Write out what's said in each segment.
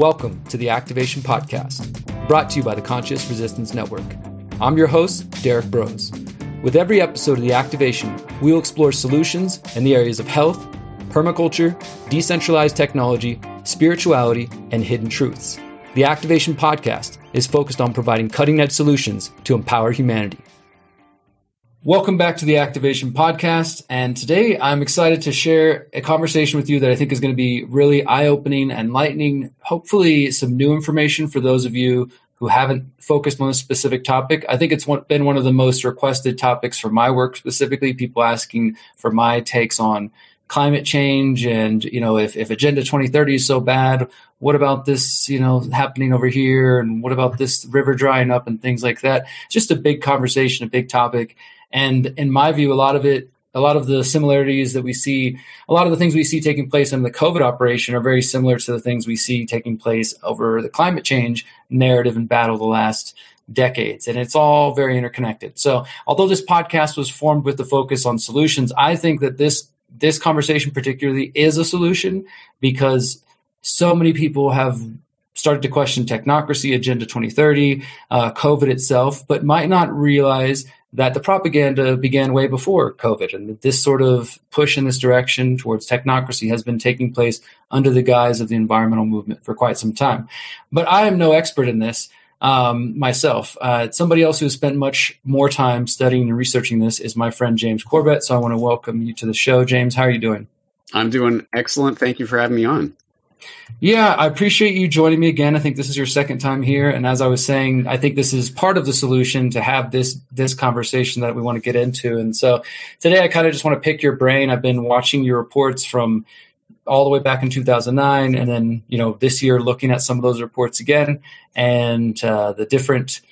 Welcome to the Activation Podcast, brought to you by the Conscious Resistance Network. I'm your host, Derrick Broze. With every episode of the Activation, we will explore solutions in the areas of health, permaculture, decentralized technology, spirituality, and hidden truths. The Activation Podcast is focused on providing cutting edge solutions to empower humanity. Welcome back to the Activation Podcast. And today I'm excited to share a conversation with you that I think is going to be really eye opening, and enlightening, hopefully, some new information for those of you who haven't focused on a specific topic. I think it's been one of the most requested topics for my work specifically, people asking for my takes on climate change and you know if, if agenda 2030 is so bad what about this you know happening over here and what about this river drying up and things like that just a big conversation a big topic and in my view, a lot of it, a lot of the similarities that we see, a lot of the things we see taking place in the COVID operation are very similar to the things we see taking place over the climate change narrative and battle the last decades. And it's all very interconnected. So although this podcast was formed with the focus on solutions, I think that this this conversation particularly is a solution because so many people have started to question technocracy, Agenda 2030, uh, COVID itself, but might not realize that the propaganda began way before COVID, and this sort of push in this direction towards technocracy has been taking place under the guise of the environmental movement for quite some time. But I am no expert in this um, myself. Uh, somebody else who has spent much more time studying and researching this is my friend James Corbett. So I want to welcome you to the show, James. How are you doing? I'm doing excellent. Thank you for having me on. Yeah, I appreciate you joining me again. I think this is your second time here, and as I was saying, I think this is part of the solution to have this this conversation that we want to get into. And so today, I kind of just want to pick your brain. I've been watching your reports from all the way back in 2009, and then you know this year looking at some of those reports again, and uh, the different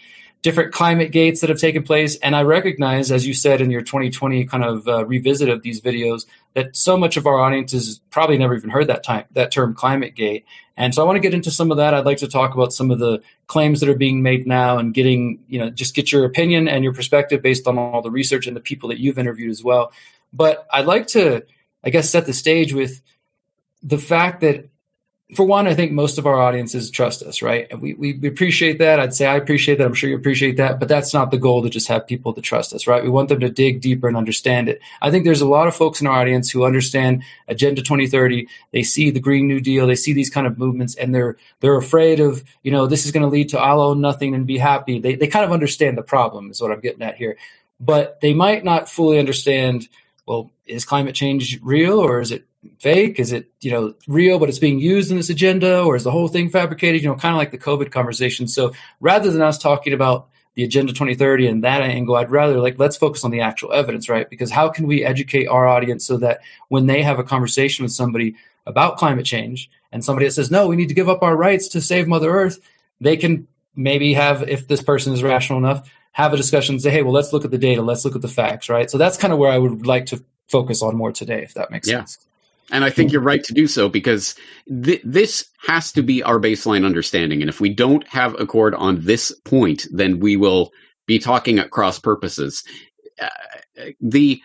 different climate gates that have taken place. And I recognize, as you said in your 2020 kind of uh, revisit of these videos, that so much of our audience has probably never even heard that time that term climate gate. And so I want to get into some of that. I'd like to talk about some of the claims that are being made now and getting, you know, just get your opinion and your perspective based on all the research and the people that you've interviewed as well. But I'd like to, I guess, set the stage with the fact that for one, I think most of our audiences trust us, right? We, we, appreciate that. I'd say I appreciate that. I'm sure you appreciate that, but that's not the goal to just have people to trust us, right? We want them to dig deeper and understand it. I think there's a lot of folks in our audience who understand Agenda 2030. They see the Green New Deal. They see these kind of movements and they're, they're afraid of, you know, this is going to lead to I'll own nothing and be happy. They, they kind of understand the problem is what I'm getting at here, but they might not fully understand, well, is climate change real or is it fake? Is it you know real, but it's being used in this agenda, or is the whole thing fabricated? You know, kind of like the COVID conversation. So rather than us talking about the agenda 2030 and that angle, I'd rather like let's focus on the actual evidence, right? Because how can we educate our audience so that when they have a conversation with somebody about climate change and somebody that says no, we need to give up our rights to save Mother Earth, they can maybe have if this person is rational enough have a discussion and say hey well let's look at the data let's look at the facts right so that's kind of where i would like to focus on more today if that makes yeah. sense and I think you're right to do so because th- this has to be our baseline understanding. And if we don't have accord on this point, then we will be talking at cross purposes. Uh, the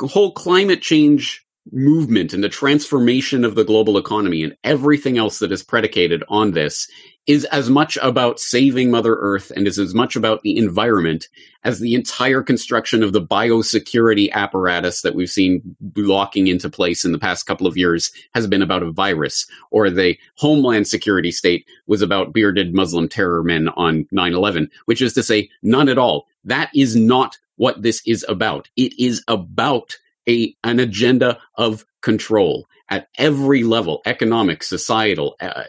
whole climate change movement and the transformation of the global economy and everything else that is predicated on this is as much about saving Mother Earth and is as much about the environment as the entire construction of the biosecurity apparatus that we've seen locking into place in the past couple of years has been about a virus, or the Homeland Security state was about bearded Muslim terror men on 9 11, which is to say, none at all. That is not what this is about. It is about a, an agenda of control at every level economic societal uh,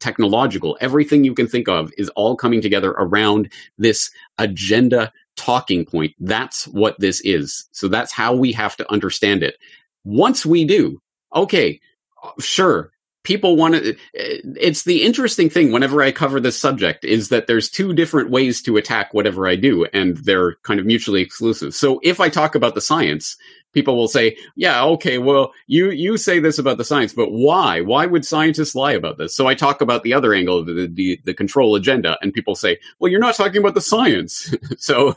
technological everything you can think of is all coming together around this agenda talking point. That's what this is. So that's how we have to understand it. Once we do okay sure people want to it's the interesting thing whenever i cover this subject is that there's two different ways to attack whatever i do and they're kind of mutually exclusive so if i talk about the science people will say, "Yeah, okay, well, you you say this about the science, but why? Why would scientists lie about this?" So I talk about the other angle of the the, the control agenda, and people say, "Well, you're not talking about the science." so,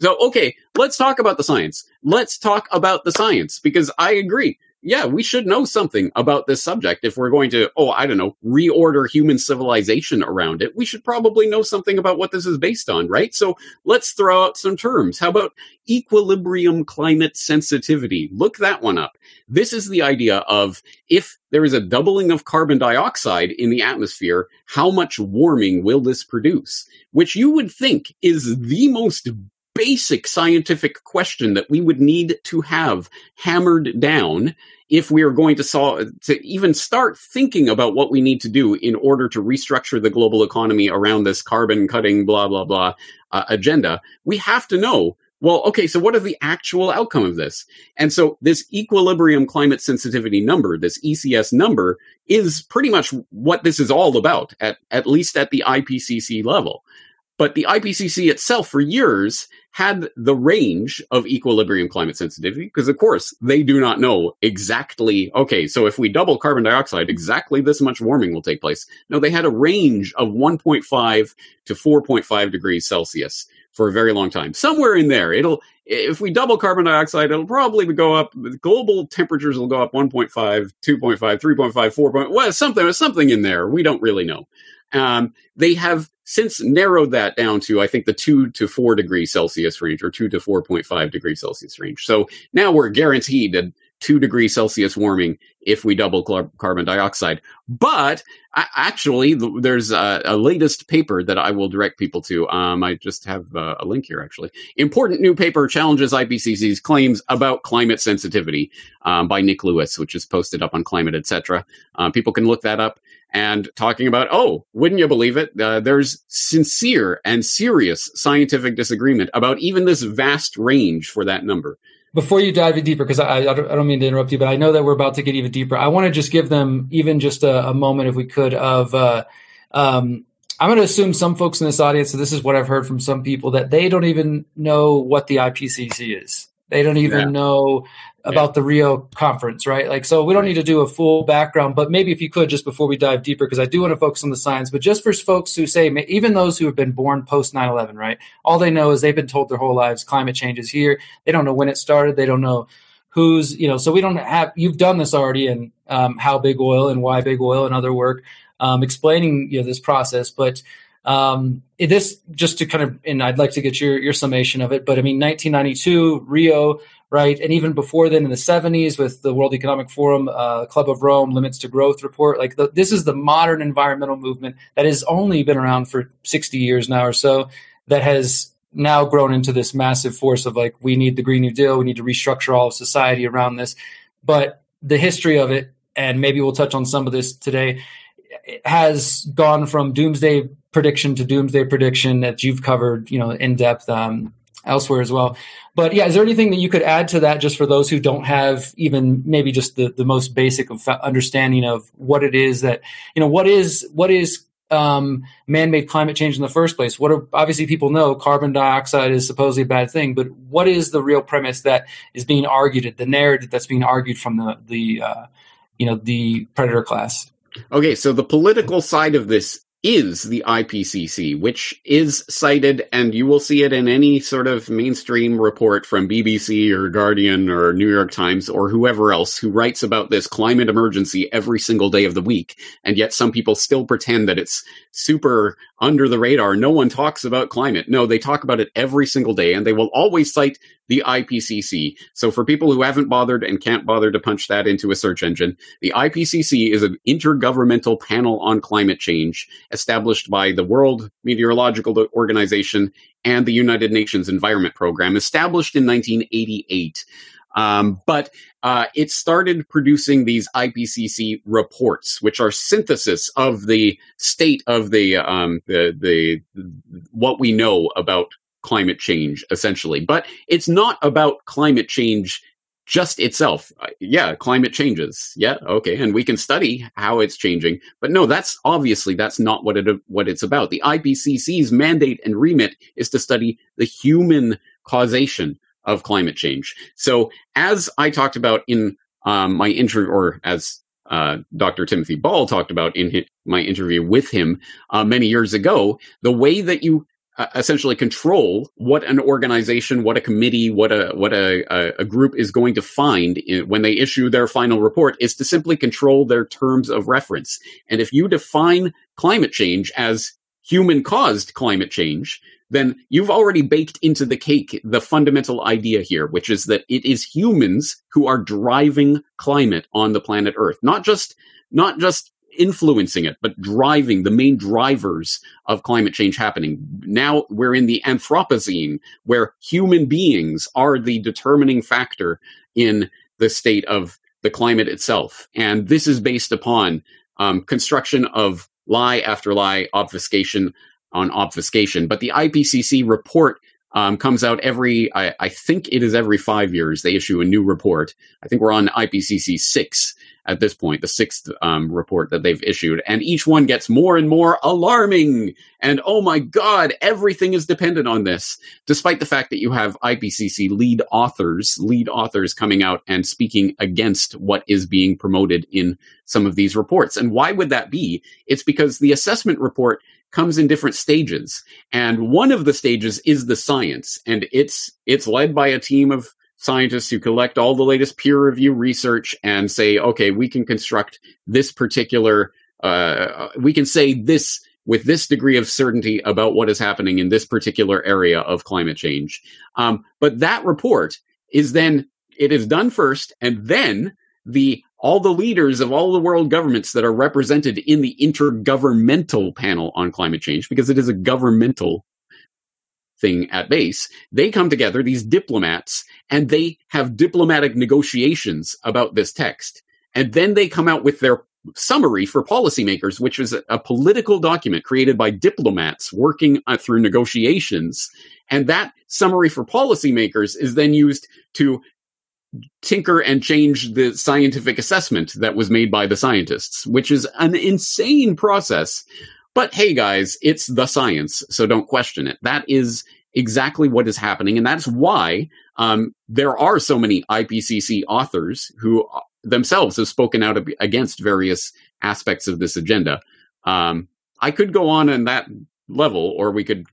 so okay, let's talk about the science. Let's talk about the science because I agree. Yeah, we should know something about this subject. If we're going to, oh, I don't know, reorder human civilization around it, we should probably know something about what this is based on, right? So let's throw out some terms. How about equilibrium climate sensitivity? Look that one up. This is the idea of if there is a doubling of carbon dioxide in the atmosphere, how much warming will this produce? Which you would think is the most basic scientific question that we would need to have hammered down if we are going to solve to even start thinking about what we need to do in order to restructure the global economy around this carbon cutting blah blah blah uh, agenda. We have to know well okay so what is the actual outcome of this? And so this equilibrium climate sensitivity number this ecs number is pretty much what this is all about at at least at the ipcc level. But the IPCC itself for years had the range of equilibrium climate sensitivity because of course they do not know exactly, okay, so if we double carbon dioxide, exactly this much warming will take place. No, they had a range of 1.5 to 4.5 degrees Celsius for a very long time. Somewhere in there, it'll, if we double carbon dioxide, it'll probably go up, global temperatures will go up 1.5, 2.5, 3.5, 4. well, something, something in there. We don't really know. Um, they have since narrowed that down to, I think, the two to four degree Celsius range or two to 4.5 degree Celsius range. So now we're guaranteed a two degree Celsius warming if we double carbon dioxide. But actually, there's a, a, latest paper that I will direct people to. Um, I just have a, a link here, actually. Important new paper challenges IPCC's claims about climate sensitivity um, by Nick Lewis, which is posted up on Climate, etc. Um, people can look that up and talking about, oh, wouldn't you believe it? Uh, there's sincere and serious scientific disagreement about even this vast range for that number. Before you dive in deeper, because I, I, don't mean to interrupt you, but I know that we're about to get even deeper. I want to just give them even just a, a moment, if we could, of uh, um, I'm going to assume some folks in this audience, so this is what I've heard from some people, that they don't even know what the IPCC is. They don't even yeah. know about yeah. the Rio conference, right? Like, so we don't need to do a full background, but maybe if you could, just before we dive deeper, because I do want to focus on the science, but just for folks who say, even those who have been born post 9 11, right? All they know is they've been told their whole lives climate change is here. They don't know when it started. They don't know who's, you know, so we don't have, you've done this already in um, How Big Oil and Why Big Oil and other work um, explaining, you know, this process. But um, this just to kind of, and I'd like to get your your summation of it. But I mean, 1992, Rio, right? And even before then in the 70s with the World Economic Forum, uh, Club of Rome, Limits to Growth report. Like the, this is the modern environmental movement that has only been around for 60 years now or so that has now grown into this massive force of like, we need the Green New Deal, we need to restructure all of society around this. But the history of it, and maybe we'll touch on some of this today, has gone from doomsday prediction to doomsday prediction that you've covered, you know, in depth. Um, elsewhere as well. But yeah, is there anything that you could add to that just for those who don't have even maybe just the, the most basic of understanding of what it is that, you know, what is, what is um, man-made climate change in the first place? What are, obviously people know carbon dioxide is supposedly a bad thing, but what is the real premise that is being argued, the narrative that's being argued from the, the, uh, you know, the predator class? Okay, so the political side of this is the IPCC, which is cited, and you will see it in any sort of mainstream report from BBC or Guardian or New York Times or whoever else who writes about this climate emergency every single day of the week. And yet some people still pretend that it's super under the radar. No one talks about climate. No, they talk about it every single day, and they will always cite the IPCC. So for people who haven't bothered and can't bother to punch that into a search engine, the IPCC is an intergovernmental panel on climate change established by the World Meteorological Organization and the United Nations Environment Program, established in 1988. Um, but uh, it started producing these IPCC reports, which are synthesis of the state of the, um, the the what we know about climate change, essentially. But it's not about climate change just itself. Uh, yeah, climate changes. Yeah, okay, and we can study how it's changing. But no, that's obviously that's not what it what it's about. The IPCC's mandate and remit is to study the human causation of climate change. So, as I talked about in um, my interview, or as uh, Dr. Timothy Ball talked about in his, my interview with him uh, many years ago, the way that you uh, essentially control what an organization, what a committee, what a what a, a, group is going to find in, when they issue their final report is to simply control their terms of reference. And if you define climate change as human caused climate change, then you've already baked into the cake the fundamental idea here, which is that it is humans who are driving climate on the planet Earth, not just not just influencing it, but driving the main drivers of climate change happening. Now we're in the Anthropocene, where human beings are the determining factor in the state of the climate itself. And this is based upon um, construction of lie after lie, obfuscation on obfuscation. But the IPCC report um, comes out every, I, I, think it is every five years. They issue a new report. I think we're on IPCC six at this point, the sixth um, report that they've issued, and each one gets more and more alarming. And oh my God, everything is dependent on this, despite the fact that you have IPCC lead authors, lead authors coming out and speaking against what is being promoted in some of these reports. And why would that be? It's because the assessment report comes in different stages. And one of the stages is the science, and it's it's led by a team of scientists who collect all the latest peer review research and say, okay, we can construct this particular, uh, we can say this with this degree of certainty about what is happening in this particular area of climate change. Um, but that report is then, it is done first, and then the all the leaders of all the world governments that are represented in the intergovernmental panel on climate change, because it is a governmental thing at base, they come together, these diplomats, and they have diplomatic negotiations about this text. And then they come out with their summary for policymakers, which is a, political document created by diplomats working uh, through negotiations. And that summary for policymakers is then used to tinker and change the scientific assessment that was made by the scientists, which is an insane process. But hey, guys, it's the science, so don't question it. That is exactly what is happening, and that's why um, there are so many IPCC authors who uh, themselves have spoken out against various aspects of this agenda. Um, I could go on in that level, or we could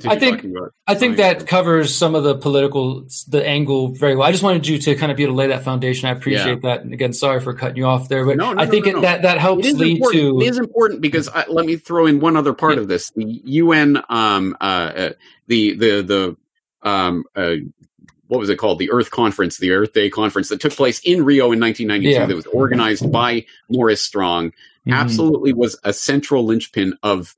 continue I think, I think that covers some of the political the angle very well. I just wanted you to kind of be able to lay that foundation. I appreciate yeah. that. And again, sorry for cutting you off there, but no, no, I think no, it, that that helps lead important. to. It is important because I, let me throw in one other part yeah. of this: the UN, um, uh, uh, the the the um, uh, what was it called? The Earth Conference, the Earth Day Conference that took place in Rio in 1992. Yeah. That was organized by Maurice Strong. Mm-hmm. Absolutely was a central linchpin of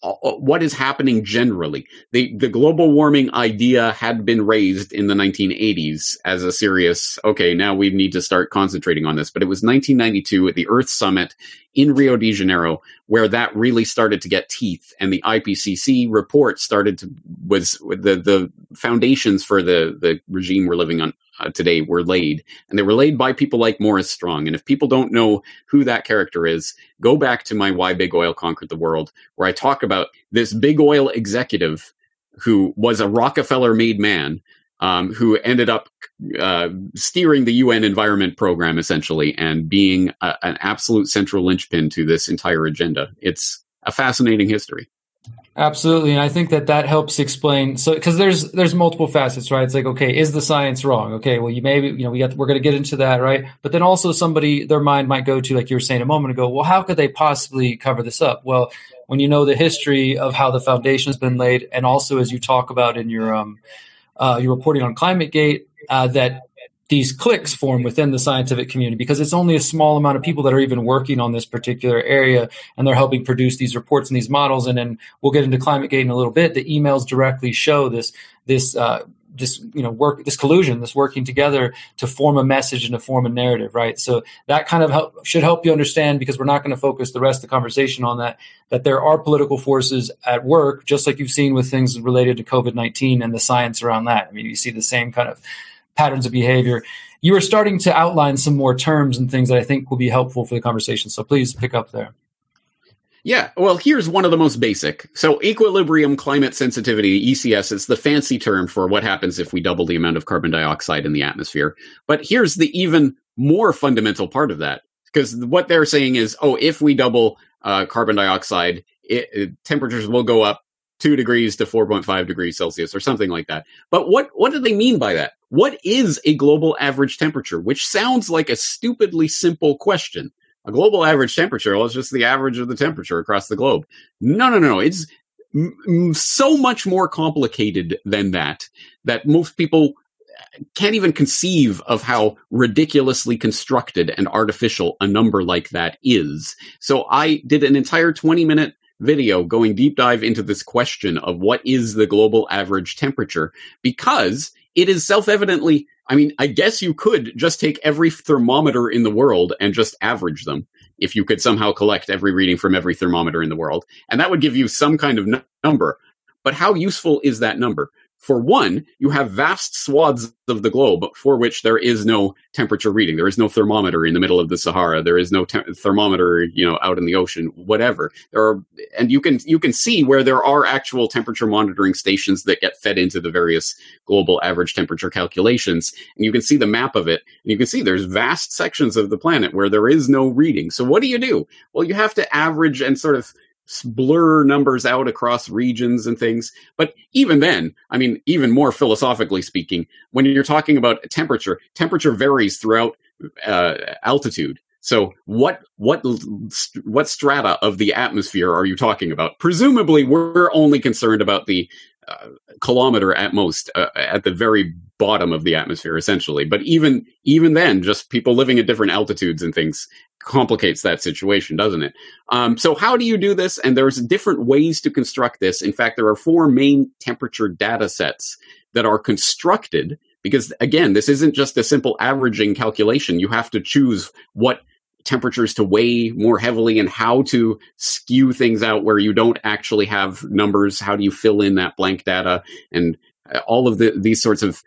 Uh, uh, what is happening generally. The the global warming idea had been raised in the 1980s as a serious okay, now we need to start concentrating on this, but it was 1992 at the Earth Summit in Rio de Janeiro where that really started to get teeth and the IPCC report started to was the the foundations for the the regime we're living on uh, today were laid. And they were laid by people like Maurice Strong. And if people don't know who that character is, go back to my Why Big Oil Conquered the World, where I talk about this big oil executive who was a Rockefeller made man. Um, who ended up uh, steering the UN Environment Program essentially and being a, an absolute central linchpin to this entire agenda. It's a fascinating history. Absolutely, and I think that that helps explain. So, because there's there's multiple facets, right? It's like, okay, is the science wrong? Okay, well, you maybe you know we got we're going to get into that, right? But then also somebody their mind might go to, like you were saying a moment ago, well, how could they possibly cover this up? Well, when you know the history of how the foundation has been laid, and also as you talk about in your um uh, your reporting on ClimateGate, uh, that these cliques form within the scientific community because it's only a small amount of people that are even working on this particular area and they're helping produce these reports and these models. And then we'll get into ClimateGate in a little bit. The emails directly show this this uh, this you know work this collusion this working together to form a message and to form a narrative right so that kind of help, should help you understand because we're not going to focus the rest of the conversation on that that there are political forces at work just like you've seen with things related to covid-19 and the science around that i mean you see the same kind of patterns of behavior. You are starting to outline some more terms and things that I think will be helpful for the conversation. So please pick up there. Yeah, well, here's one of the most basic. So, equilibrium climate sensitivity, ECS, is the fancy term for what happens if we double the amount of carbon dioxide in the atmosphere. But here's the even more fundamental part of that. Because what they're saying is, oh, if we double uh, carbon dioxide, it, it, temperatures will go up two degrees to 4.5 degrees Celsius or something like that. But what, what do they mean by that? What is a global average temperature? Which sounds like a stupidly simple question. A global average temperature, well, it's just the average of the temperature across the globe. No, no, no. It's m- so much more complicated than that, that most people uh, can't even conceive of how ridiculously constructed and artificial a number like that is. So I did an entire 20 minute video going deep dive into this question of what is the global average temperature because it is self-evidently I mean, I guess you could just take every thermometer in the world and just average them if you could somehow collect every reading from every thermometer in the world. And that would give you some kind of n- number. But how useful is that number? For one, you have vast swaths of the globe for which there is no temperature reading. There is no thermometer in the middle of the Sahara. There is no te- thermometer, you know, out in the ocean, whatever. There are, and you can, you can see where there are actual temperature monitoring stations that get fed into the various global average temperature calculations. And you can see the map of it. And you can see there's vast sections of the planet where there is no reading. So what do you do? Well, you have to average and sort of blur numbers out across regions and things. But even then, I mean, even more philosophically speaking, when you're talking about temperature, temperature varies throughout uh, altitude. So what what what strata of the atmosphere are you talking about? Presumably, we're only concerned about the uh, kilometer at most, uh, at the very bottom of the atmosphere, essentially. But even even then, just people living at different altitudes and things complicates that situation, doesn't it? Um, so how do you do this? And there's different ways to construct this. In fact, there are four main temperature data sets that are constructed because again, this isn't just a simple averaging calculation. You have to choose what temperatures to weigh more heavily and how to skew things out where you don't actually have numbers. How do you fill in that blank data and uh, all of the, these sorts of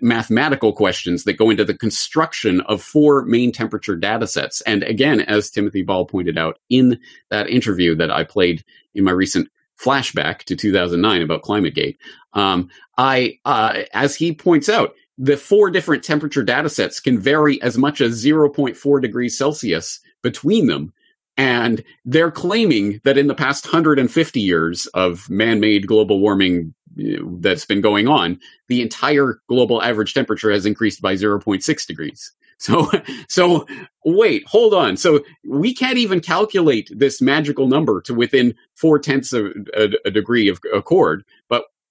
mathematical questions that go into the construction of four main temperature data sets. And again, as Timothy Ball pointed out in that interview that I played in my recent flashback to 2009 about ClimateGate, um, I, uh, as he points out, the four different temperature data sets can vary as much as 0.4 degrees Celsius between them. And they're claiming that in the past 150 years of man-made global warming that's been going on, the entire global average temperature has increased by 0.6 degrees. So, so wait, hold on. So we can't even calculate this magical number to within four tenths of a, a degree of accord,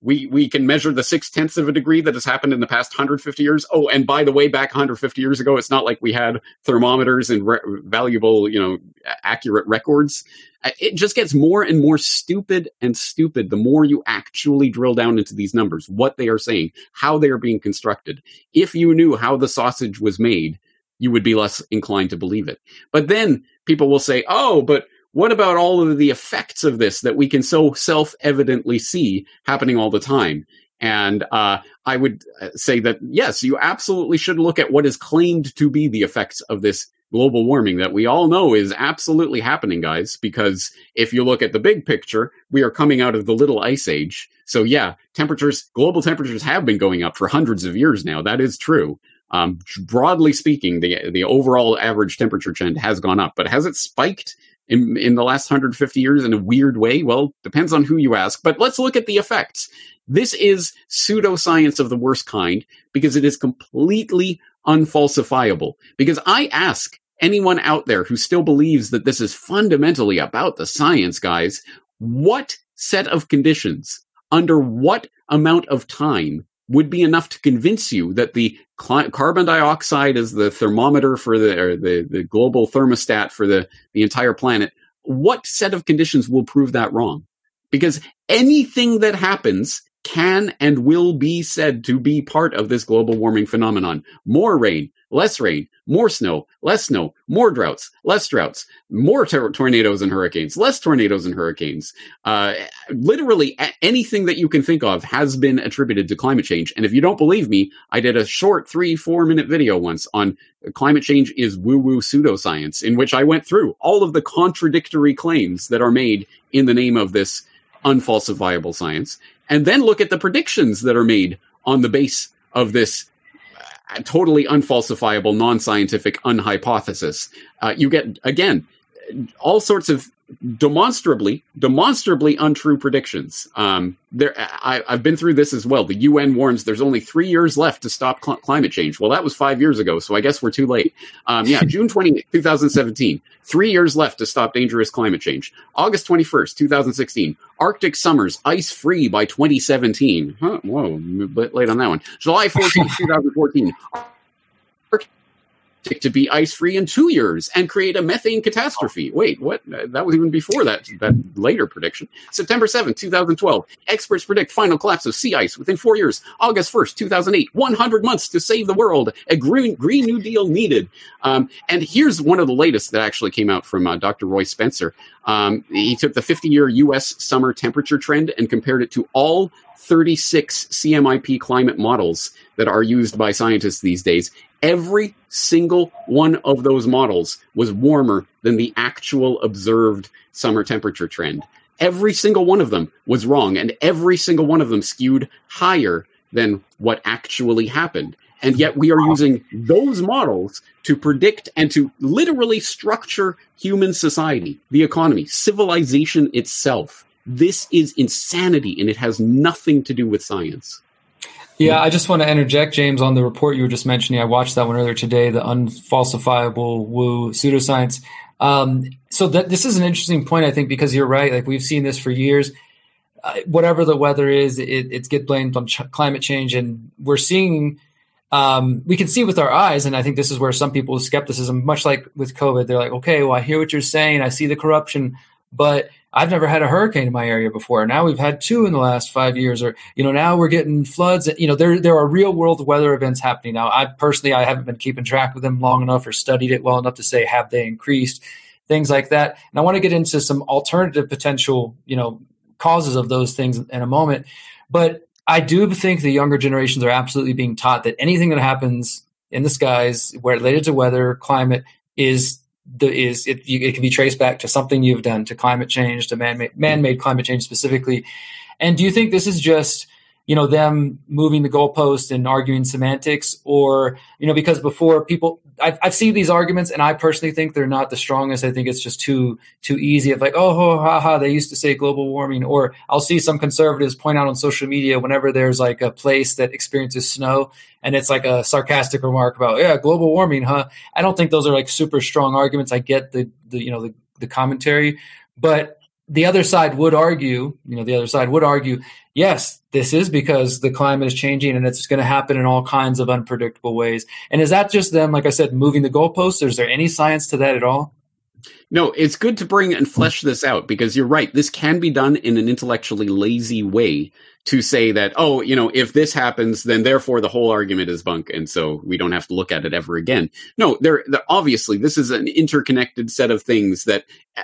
we we can measure the six tenths of a degree that has happened in the past 150 years. Oh, and by the way, back 150 years ago, it's not like we had thermometers and re- valuable, you know, accurate records. Uh, it just gets more and more stupid and stupid the more you actually drill down into these numbers, what they are saying, how they are being constructed. If you knew how the sausage was made, you would be less inclined to believe it. But then people will say, "Oh, but what about all of the effects of this that we can so self evidently see happening all the time? And uh, I would uh, say that yes, you absolutely should look at what is claimed to be the effects of this global warming that we all know is absolutely happening, guys. Because if you look at the big picture, we are coming out of the little ice age. So yeah, temperatures, global temperatures have been going up for hundreds of years now. That is true. Um, broadly speaking, the the overall average temperature trend has gone up, but has it spiked in, in the last 150 years in a weird way? Well, depends on who you ask, but let's look at the effects. This is pseudoscience of the worst kind because it is completely unfalsifiable. Because I ask anyone out there who still believes that this is fundamentally about the science, guys, what set of conditions, under what amount of time would be enough to convince you that the carbon dioxide is the thermometer for the or the, the global thermostat for the, the entire planet. What set of conditions will prove that wrong? Because anything that happens can and will be said to be part of this global warming phenomenon. More rain, less rain, more snow, less snow, more droughts, less droughts, more ter- tornadoes and hurricanes, less tornadoes and hurricanes. Uh, literally anything that you can think of has been attributed to climate change. And if you don't believe me, I did a short three, four minute video once on climate change is woo woo pseudoscience, in which I went through all of the contradictory claims that are made in the name of this unfalsifiable science. And then look at the predictions that are made on the base of this totally unfalsifiable, non-scientific unhypothesis. Uh, you get again all sorts of demonstrably, demonstrably untrue predictions. Um, there, I, have been through this as well. The UN warns there's only three years left to stop cl- climate change. Well, that was five years ago, so I guess we're too late. Um, yeah, June 20, 2017, three years left to stop dangerous climate change. August 21st, 2016, Arctic summers ice free by 2017. Huh, whoa, a bit late on that one. July 14, 2014 to be ice free in two years and create a methane catastrophe. Wait, what? That was even before that that later prediction. September 7th, 2012. Experts predict final collapse of sea ice within four years. August 1st, 2008. 100 months to save the world. A green, green New Deal needed. Um, and here's one of the latest that actually came out from uh, Dr. Roy Spencer. Um, he took the 50 year US summer temperature trend and compared it to all 36 CMIP climate models that are used by scientists these days every single one of those models was warmer than the actual observed summer temperature trend. Every single one of them was wrong, and every single one of them skewed higher than what actually happened. And yet we are using those models to predict and to literally structure human society, the economy, civilization itself. This is insanity, and it has nothing to do with science. Yeah, I just want to interject, James, on the report you were just mentioning. I watched that one earlier today, the unfalsifiable woo pseudoscience. Um, so that this is an interesting point, I think, because you're right. Like we've seen this for years. Uh, whatever the weather is, it, it's get blamed on ch- climate change, and we're seeing. Um, we can see with our eyes, and I think this is where some people's skepticism, much like with COVID, they're like, okay, well, I hear what you're saying, I see the corruption, but I've never had a hurricane in my area before. Now we've had two in the last five years, or you know, now we're getting floods. You know, there there are real world weather events happening now. I personally, I haven't been keeping track of them long enough or studied it well enough to say have they increased, things like that. And I want to get into some alternative potential, you know, causes of those things in a moment. But I do think the younger generations are absolutely being taught that anything that happens in the skies, related to weather, climate, is the, is it, it can be traced back to something you've done to climate change to man-made, man-made climate change specifically. And do you think this is just you know them moving the goalpost and arguing semantics or you know because before people I've, I've seen these arguments and i personally think they're not the strongest. I think it's just too too easy of like oh ho, ha, ha, they used to say global warming or i'll see some conservatives point out on social media whenever there's like a place that experiences snow and it's like a sarcastic remark about yeah global warming huh? I don't think those are like super strong arguments. I get the the you know the, the commentary but the other side would argue, you know, the other side would argue, yes, this is because the climate is changing and it's going to happen in all kinds of unpredictable ways. And is that just them, like I said, moving the goalposts? Or is there any science to that at all? No, it's good to bring and flesh this out because you're right. This can be done in an intellectually lazy way to say that, oh, you know, if this happens, then therefore the whole argument is bunk. And so we don't have to look at it ever again. No, there, obviously this is an interconnected set of things that uh,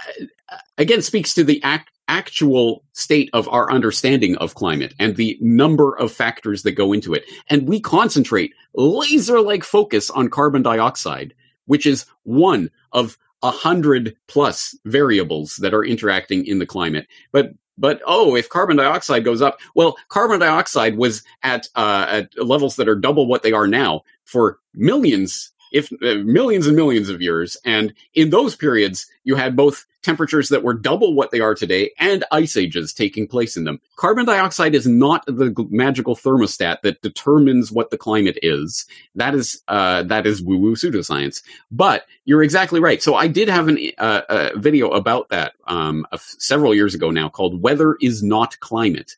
again speaks to the act, actual state of our understanding of climate and the number of factors that go into it. And we concentrate laser like focus on carbon dioxide, which is one of a hundred plus variables that are interacting in the climate. But but oh, if carbon dioxide goes up, well, carbon dioxide was at uh, at levels that are double what they are now for millions if uh, millions and millions of years. And in those periods, you had both temperatures that were double what they are today and ice ages taking place in them. Carbon dioxide is not the magical thermostat that determines what the climate is. That is, uh, that is woo woo pseudoscience. But you're exactly right. So I did have an, uh, a video about that, um, several years ago now called Weather is Not Climate,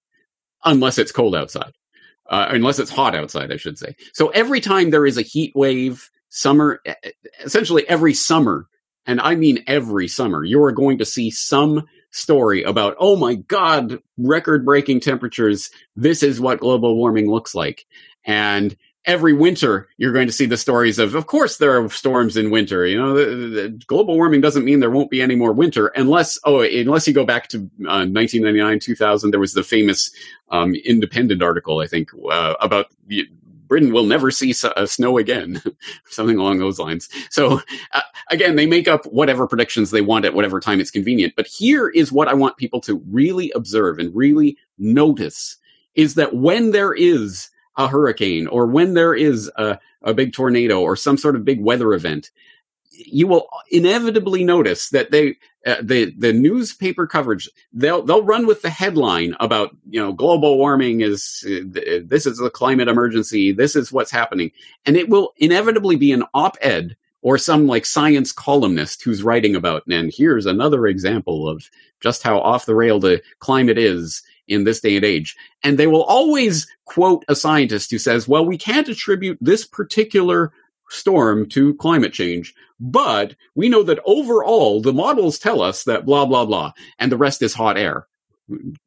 unless it's cold outside. Uh, unless it's hot outside, I should say. So every time there is a heat wave, summer, essentially every summer, and I mean every summer, you are going to see some story about, oh my God, record breaking temperatures. This is what global warming looks like. And every winter, you're going to see the stories of, of course, there are storms in winter. You know, the, the global warming doesn't mean there won't be any more winter unless, oh, unless you go back to uh, 1999, 2000, there was the famous um, independent article, I think, uh, about the, Britain will never see uh, snow again, something along those lines. So uh, again, they make up whatever predictions they want at whatever time it's convenient. But here is what I want people to really observe and really notice is that when there is a hurricane or when there is a, a big tornado or some sort of big weather event, you will inevitably notice that they uh, the the newspaper coverage they'll they'll run with the headline about you know global warming is uh, this is a climate emergency this is what's happening. And it will inevitably be an op-ed or some like science columnist who's writing about and here's another example of just how off the rail the climate is in this day and age. And they will always quote a scientist who says well we can't attribute this particular storm to climate change. But we know that overall, the models tell us that blah, blah, blah, and the rest is hot air.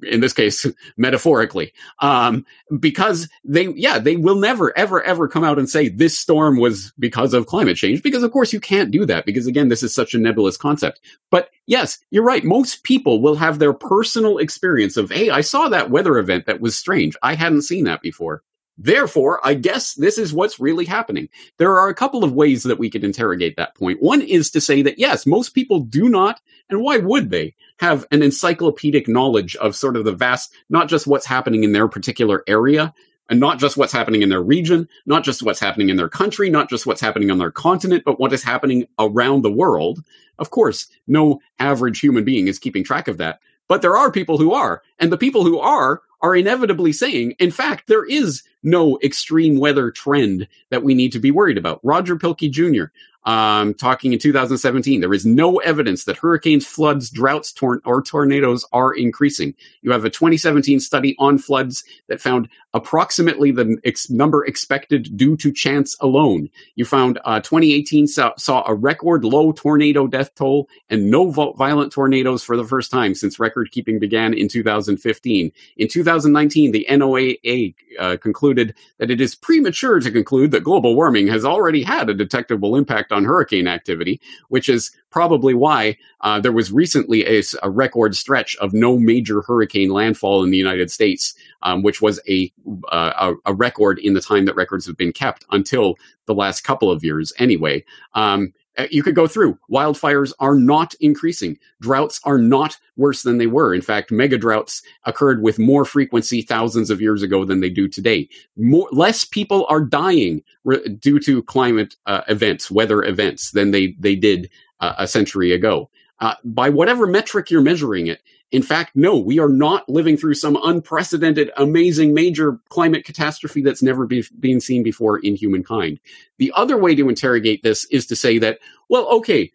In this case, metaphorically, um, because they, yeah, they will never, ever, ever come out and say this storm was because of climate change, because of course you can't do that, because again, this is such a nebulous concept. But yes, you're right. Most people will have their personal experience of, hey, I saw that weather event that was strange. I hadn't seen that before. Therefore, I guess this is what's really happening. There are a couple of ways that we could interrogate that point. One is to say that yes, most people do not, and why would they, have an encyclopedic knowledge of sort of the vast, not just what's happening in their particular area, and not just what's happening in their region, not just what's happening in their country, not just what's happening on their continent, but what is happening around the world. Of course, no average human being is keeping track of that. But there are people who are, and the people who are are inevitably saying, in fact, there is no extreme weather trend that we need to be worried about. Roger Pielke Jr um, talking in 2017. There is no evidence that hurricanes, floods, droughts, tor- or tornadoes are increasing. You have a 2017 study on floods that found approximately the ex- number expected due to chance alone. You found uh, 2018 saw, saw, a record low tornado death toll and no vo- violent tornadoes for the first time since record keeping began in 2015. In 2019, the NOAA uh, concluded that it is premature to conclude that global warming has already had a detectable impact on hurricane activity, which is probably why uh, there was recently a, a, record stretch of no major hurricane landfall in the United States, um, which was a, uh, a, record in the time that records have been kept until the last couple of years, anyway. Um, you could go through. Wildfires are not increasing. Droughts are not worse than they were. In fact, mega droughts occurred with more frequency thousands of years ago than they do today. More, less people are dying re- due to climate uh, events, weather events, than they they did uh, a century ago. Uh, by whatever metric you're measuring it, in fact, no, we are not living through some unprecedented, amazing, major climate catastrophe that's never be, been seen before in humankind. The other way to interrogate this is to say that, well, okay,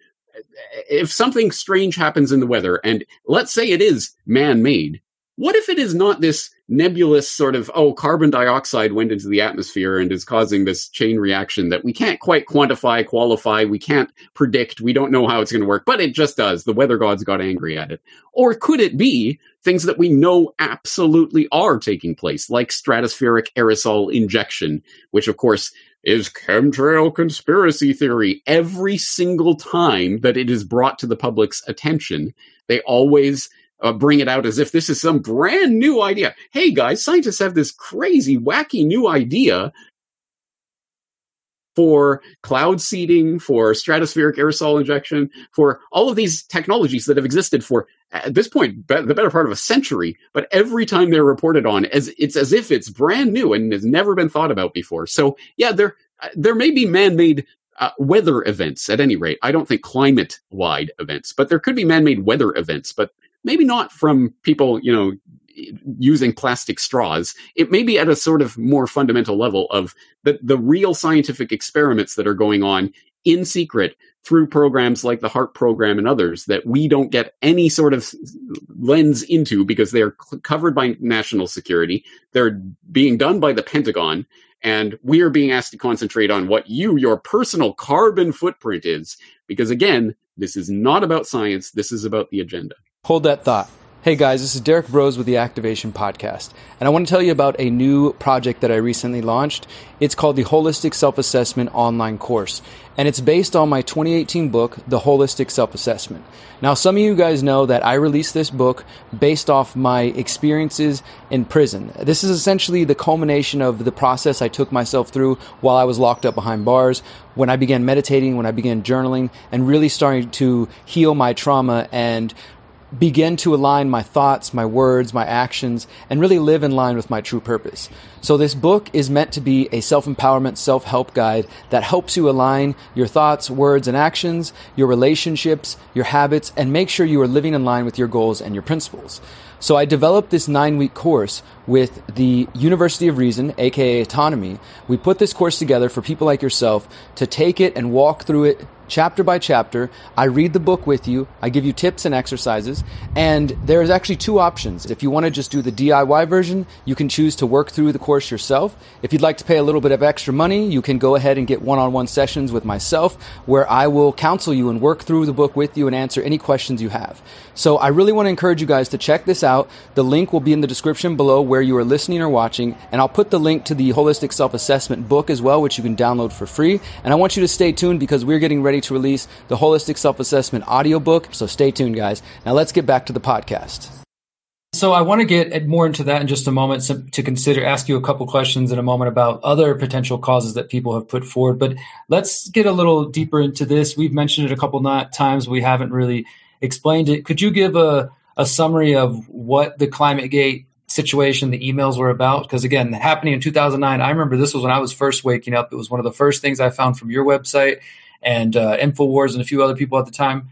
if something strange happens in the weather, and let's say it is man made, what if it is not this nebulous sort of, oh, carbon dioxide went into the atmosphere and is causing this chain reaction that we can't quite quantify, qualify, we can't predict, we don't know how it's going to work, but it just does. The weather gods got angry at it. Or could it be things that we know absolutely are taking place, like stratospheric aerosol injection, which of course is chemtrail conspiracy theory. Every single time that it is brought to the public's attention, they always uh, bring it out as if this is some brand new idea. Hey guys, scientists have this crazy, wacky new idea for cloud seeding, for stratospheric aerosol injection, for all of these technologies that have existed for at this point be- the better part of a century. But every time they're reported on, as it's as if it's brand new and has never been thought about before. So yeah, there uh, there may be man-made uh, weather events at any rate. I don't think climate wide events, but there could be man made weather events. But maybe not from people, you know, using plastic straws. It may be at a sort of more fundamental level of the, the real scientific experiments that are going on in secret through programs like the HAARP program and others that we don't get any sort of lens into because they're covered by national security. They're being done by the Pentagon. And we are being asked to concentrate on what you, your personal carbon footprint is. Because again, this is not about science. This is about the agenda. Hold that thought. Hey guys, this is Derrick Broze with the Activation Podcast, and I want to tell you about a new project that I recently launched. It's called the Holistic Self Assessment Online Course, and it's based on my 2018 book, The Holistic Self Assessment. Now, some of you guys know that I released this book based off my experiences in prison. This is essentially the culmination of the process I took myself through while I was locked up behind bars, when I began meditating, when I began journaling, and really starting to heal my trauma and begin to align my thoughts, my words, my actions, and really live in line with my true purpose. So this book is meant to be a self-empowerment, self-help guide that helps you align your thoughts, words, and actions, your relationships, your habits, and make sure you are living in line with your goals and your principles. So I developed this nine week course with the University of Reason, aka Autonomy. We put this course together for people like yourself to take it and walk through it chapter by chapter. I read the book with you. I give you tips and exercises. And there's actually two options. If you want to just do the DIY version, you can choose to work through the course yourself. If you'd like to pay a little bit of extra money, you can go ahead and get one on one sessions with myself where I will counsel you and work through the book with you and answer any questions you have. So I really want to encourage you guys to check this out. The link will be in the description below where you are listening or watching. And I'll put the link to the Holistic Self Assessment book as well, which you can download for free. And I want you to stay tuned because we're getting ready to release the Holistic Self Assessment audiobook. So stay tuned, guys. Now let's get back to the podcast. So I want to get more into that in just a moment to consider ask you a couple questions in a moment about other potential causes that people have put forward. But let's get a little deeper into this. We've mentioned it a couple times. We haven't really explained it. Could you give a, a summary of what the Climate Gate situation, the emails were about? Because again, happening in 2009, I remember this was when I was first waking up. It was one of the first things I found from your website and uh, Infowars and a few other people at the time.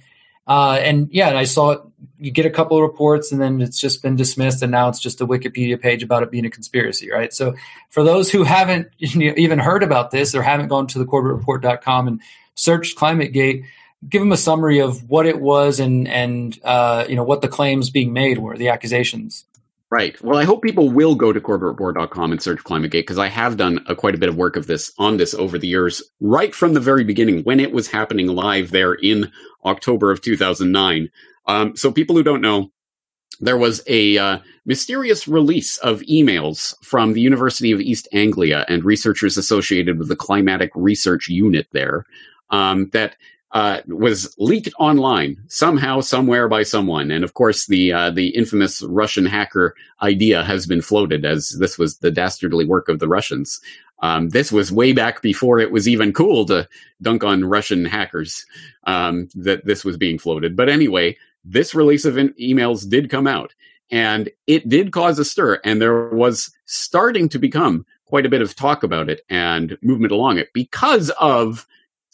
Uh, and yeah, and I saw it. You get a couple of reports, and then it's just been dismissed, and now it's just a Wikipedia page about it being a conspiracy, right? So, for those who haven't even heard about this or haven't gone to the corbettreport.com and searched ClimateGate, give them a summary of what it was and and uh, you know what the claims being made were, the accusations. Right. Well, I hope people will go to corbettreport.com and search ClimateGate because I have done a, quite a bit of work of this on this over the years, right from the very beginning when it was happening live there in October of 2009. Um, so people who don't know, there was a uh, mysterious release of emails from the University of East Anglia and researchers associated with the climatic research unit there um, that uh, was leaked online somehow, somewhere by someone. And of course, the uh, the infamous Russian hacker idea has been floated as this was the dastardly work of the Russians. Um, this was way back before it was even cool to dunk on Russian hackers um, that this was being floated. But anyway, this release of in- emails did come out, and it did cause a stir, and there was starting to become quite a bit of talk about it and movement along it because of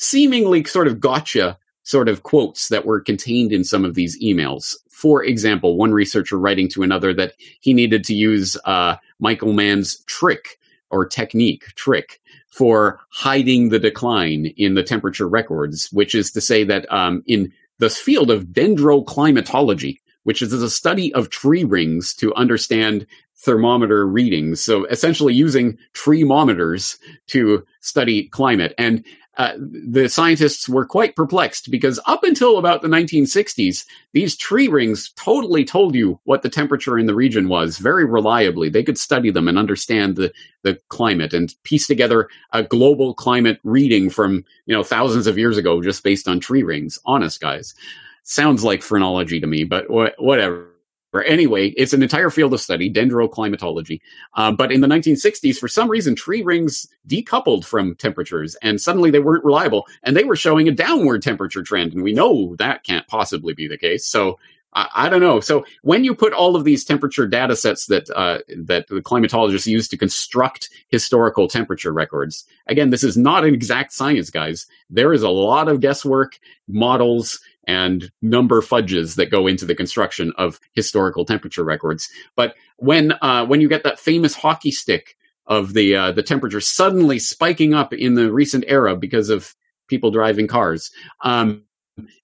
seemingly sort of gotcha sort of quotes that were contained in some of these emails. For example, one researcher writing to another that he needed to use uh, Michael Mann's trick or technique, trick, for hiding the decline in the temperature records, which is to say that um, in the field of dendroclimatology, which is a study of tree rings to understand thermometer readings. So essentially using treemometers to study climate. And uh, the scientists were quite perplexed because up until about the 1960s, these tree rings totally told you what the temperature in the region was very reliably. They could study them and understand the, the climate and piece together a global climate reading from, you know, thousands of years ago just based on tree rings. Honest, guys. Sounds like phrenology to me, but wh- whatever. Anyway, it's an entire field of study, dendroclimatology. Uh, but in the 1960s, for some reason, tree rings decoupled from temperatures and suddenly they weren't reliable and they were showing a downward temperature trend. And we know that can't possibly be the case. So I, I don't know. So when you put all of these temperature data sets that, uh, that the climatologists use to construct historical temperature records, again, this is not an exact science, guys. There is a lot of guesswork, models, and number fudges that go into the construction of historical temperature records. But when uh, when you get that famous hockey stick of the uh, the temperature suddenly spiking up in the recent era because of people driving cars, um,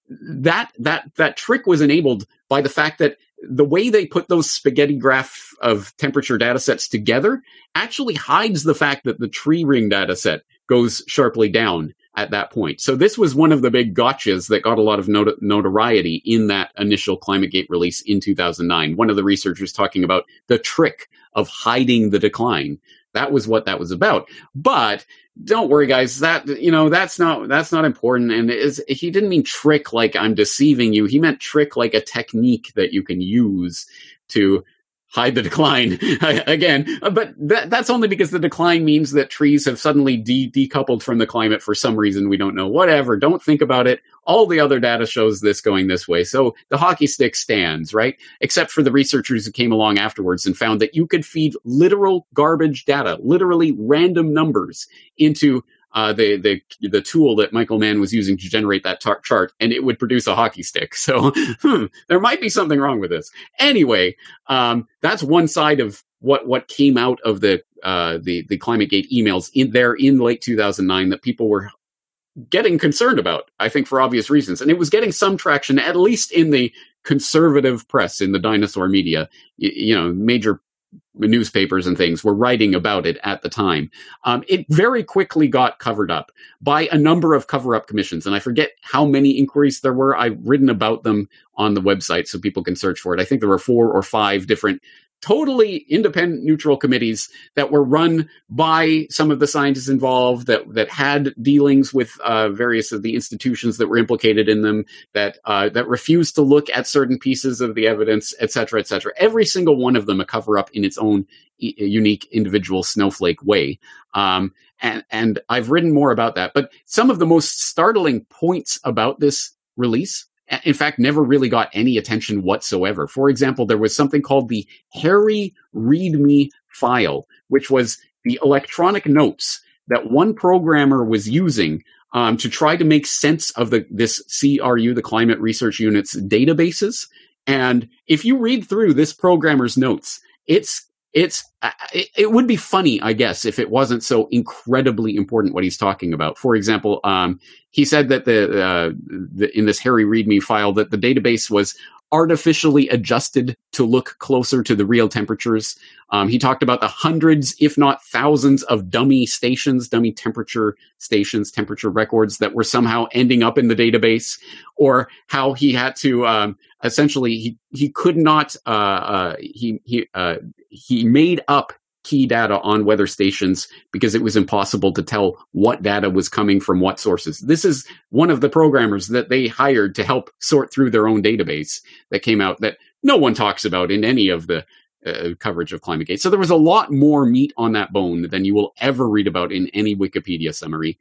that that that trick was enabled by the fact that the way they put those spaghetti graph of temperature data sets together actually hides the fact that the tree ring data set goes sharply down at that point. So this was one of the big gotchas that got a lot of not- notoriety in that initial ClimateGate release in 2009. One of the researchers talking about the trick of hiding the decline. That was what that was about. But don't worry, guys. That you know that's not that's not important. And is he didn't mean trick like I'm deceiving you. He meant trick like a technique that you can use to hide the decline again. But that, that's only because the decline means that trees have suddenly de- decoupled from the climate for some reason we don't know. Whatever. Don't think about it. all the other data shows this going this way. So the hockey stick stands, right? Except for the researchers who came along afterwards and found that you could feed literal garbage data, literally random numbers into uh, the the the tool that Michael Mann was using to generate that tar- chart, and it would produce a hockey stick. So hmm, there might be something wrong with this. Anyway, um, that's one side of what what came out of the uh, the the ClimateGate emails in there in late 2009 that people were getting concerned about. I think for obvious reasons, and it was getting some traction, at least in the conservative press, in the dinosaur media. You, you know, major newspapers and things were writing about it at the time. Um, it very quickly got covered up by a number of cover up commissions. And I forget how many inquiries there were. I've written about them on the website so people can search for it. I think there were four or five different totally independent neutral committees that were run by some of the scientists involved that that had dealings with uh, various of the institutions that were implicated in them that uh, that refused to look at certain pieces of the evidence et cetera et cetera. Every single one of them a cover up in its own e- unique individual snowflake way. Um, and and I've written more about that but some of the most startling points about this release in fact, never really got any attention whatsoever. For example, there was something called the Harry README file, which was the electronic notes that one programmer was using um, to try to make sense of the this CRU, the Climate Research Unit's databases. And if you read through this programmer's notes, it's it's it, would be funny, I guess, if it wasn't so incredibly important what he's talking about. For example, um, he said that the, uh, the in this Harry README file that the database was artificially adjusted to look closer to the real temperatures. Um, he talked about the hundreds, if not thousands, of dummy stations, dummy temperature stations, temperature records that were somehow ending up in the database, or how he had to um, essentially he he could not uh, uh, he he uh, he made up key data on weather stations because it was impossible to tell what data was coming from what sources. This is one of the programmers that they hired to help sort through their own database that came out that no one talks about in any of the uh, coverage of ClimateGate. So there was a lot more meat on that bone than you will ever read about in any Wikipedia summary.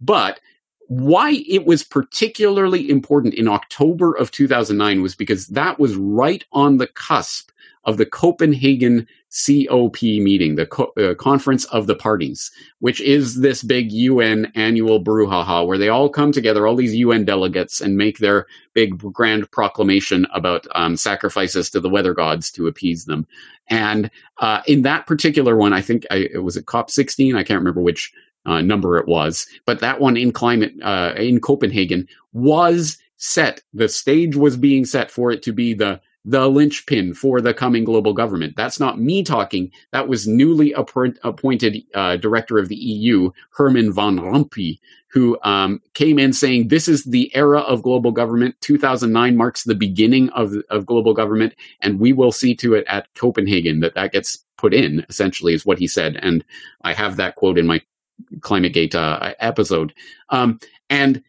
But why it was particularly important in October of 2009 was because that was right on the cusp of the Copenhagen COP meeting, the Co- uh, Conference of the Parties, which is this big UN annual brouhaha where they all come together, all these UN delegates, and make their big grand proclamation about um, sacrifices to the weather gods to appease them. And uh, in that particular one, I think I, it was at COP 16. I can't remember which uh, number it was, but that one in climate uh, in Copenhagen was set. The stage was being set for it to be the the linchpin for the coming global government. That's not me talking. That was newly appointed uh, director of the EU, Herman van Rompuy, who um, came in saying, "This is the era of global government. 2009 marks the beginning of of global government, and we will see to it at Copenhagen that that gets put in." Essentially, is what he said, and I have that quote in my ClimateGate uh, episode. Um, and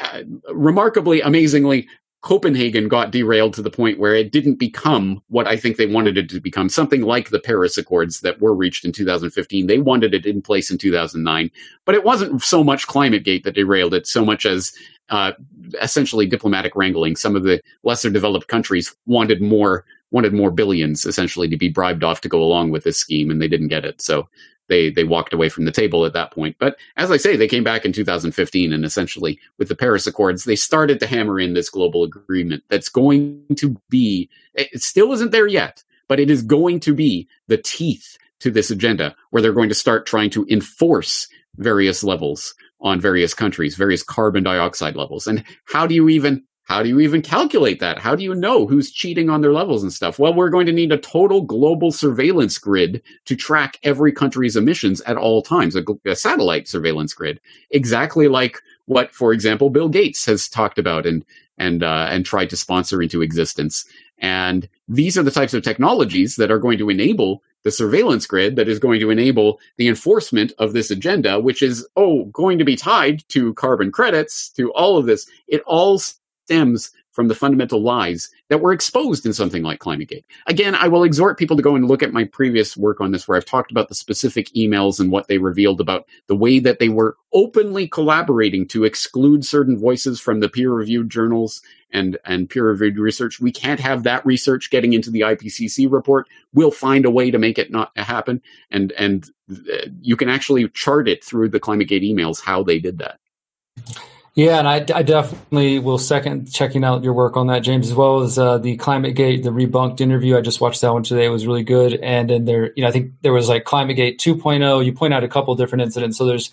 uh, remarkably, amazingly, Copenhagen got derailed to the point where it didn't become what I think they wanted it to become, something like the Paris Accords that were reached in 2015. They wanted it in place in 2009, but it wasn't so much ClimateGate that derailed it, so much as uh, essentially diplomatic wrangling. Some of the lesser developed countries wanted more wanted more billions essentially to be bribed off to go along with this scheme, and they didn't get it. So they they walked away from the table at that point. But as I say, they came back in 2015, and essentially with the Paris Accords, they started to hammer in this global agreement that's going to be. It still isn't there yet, but it is going to be the teeth to this agenda, where they're going to start trying to enforce various levels on various countries, various carbon dioxide levels. And how do you even how do you even calculate that? How do you know who's cheating on their levels and stuff? Well, we're going to need a total global surveillance grid to track every country's emissions at all times, a, a satellite surveillance grid, exactly like what, for example, Bill Gates has talked about and and uh, and tried to sponsor into existence. And these are the types of technologies that are going to enable the surveillance grid that is going to enable the enforcement of this agenda, which is, oh, going to be tied to carbon credits, to all of this. It all stems from the fundamental lies that were exposed in something like ClimateGate. Again, I will exhort people to go and look at my previous work on this, where I've talked about the specific emails and what they revealed about the way that they were openly collaborating to exclude certain voices from the peer reviewed journals and, and peer reviewed research. We can't have that research getting into the IPCC report. We'll find a way to make it not happen. And, and uh, you can actually chart it through the ClimateGate emails how they did that. Yeah, and I, I, definitely will second checking out your work on that, James, as well as uh, the ClimateGate, the rebunked interview. I just watched that one today; it was really good. And then there, you know, I think there was like ClimateGate 2.0. You point out a couple different incidents, so there's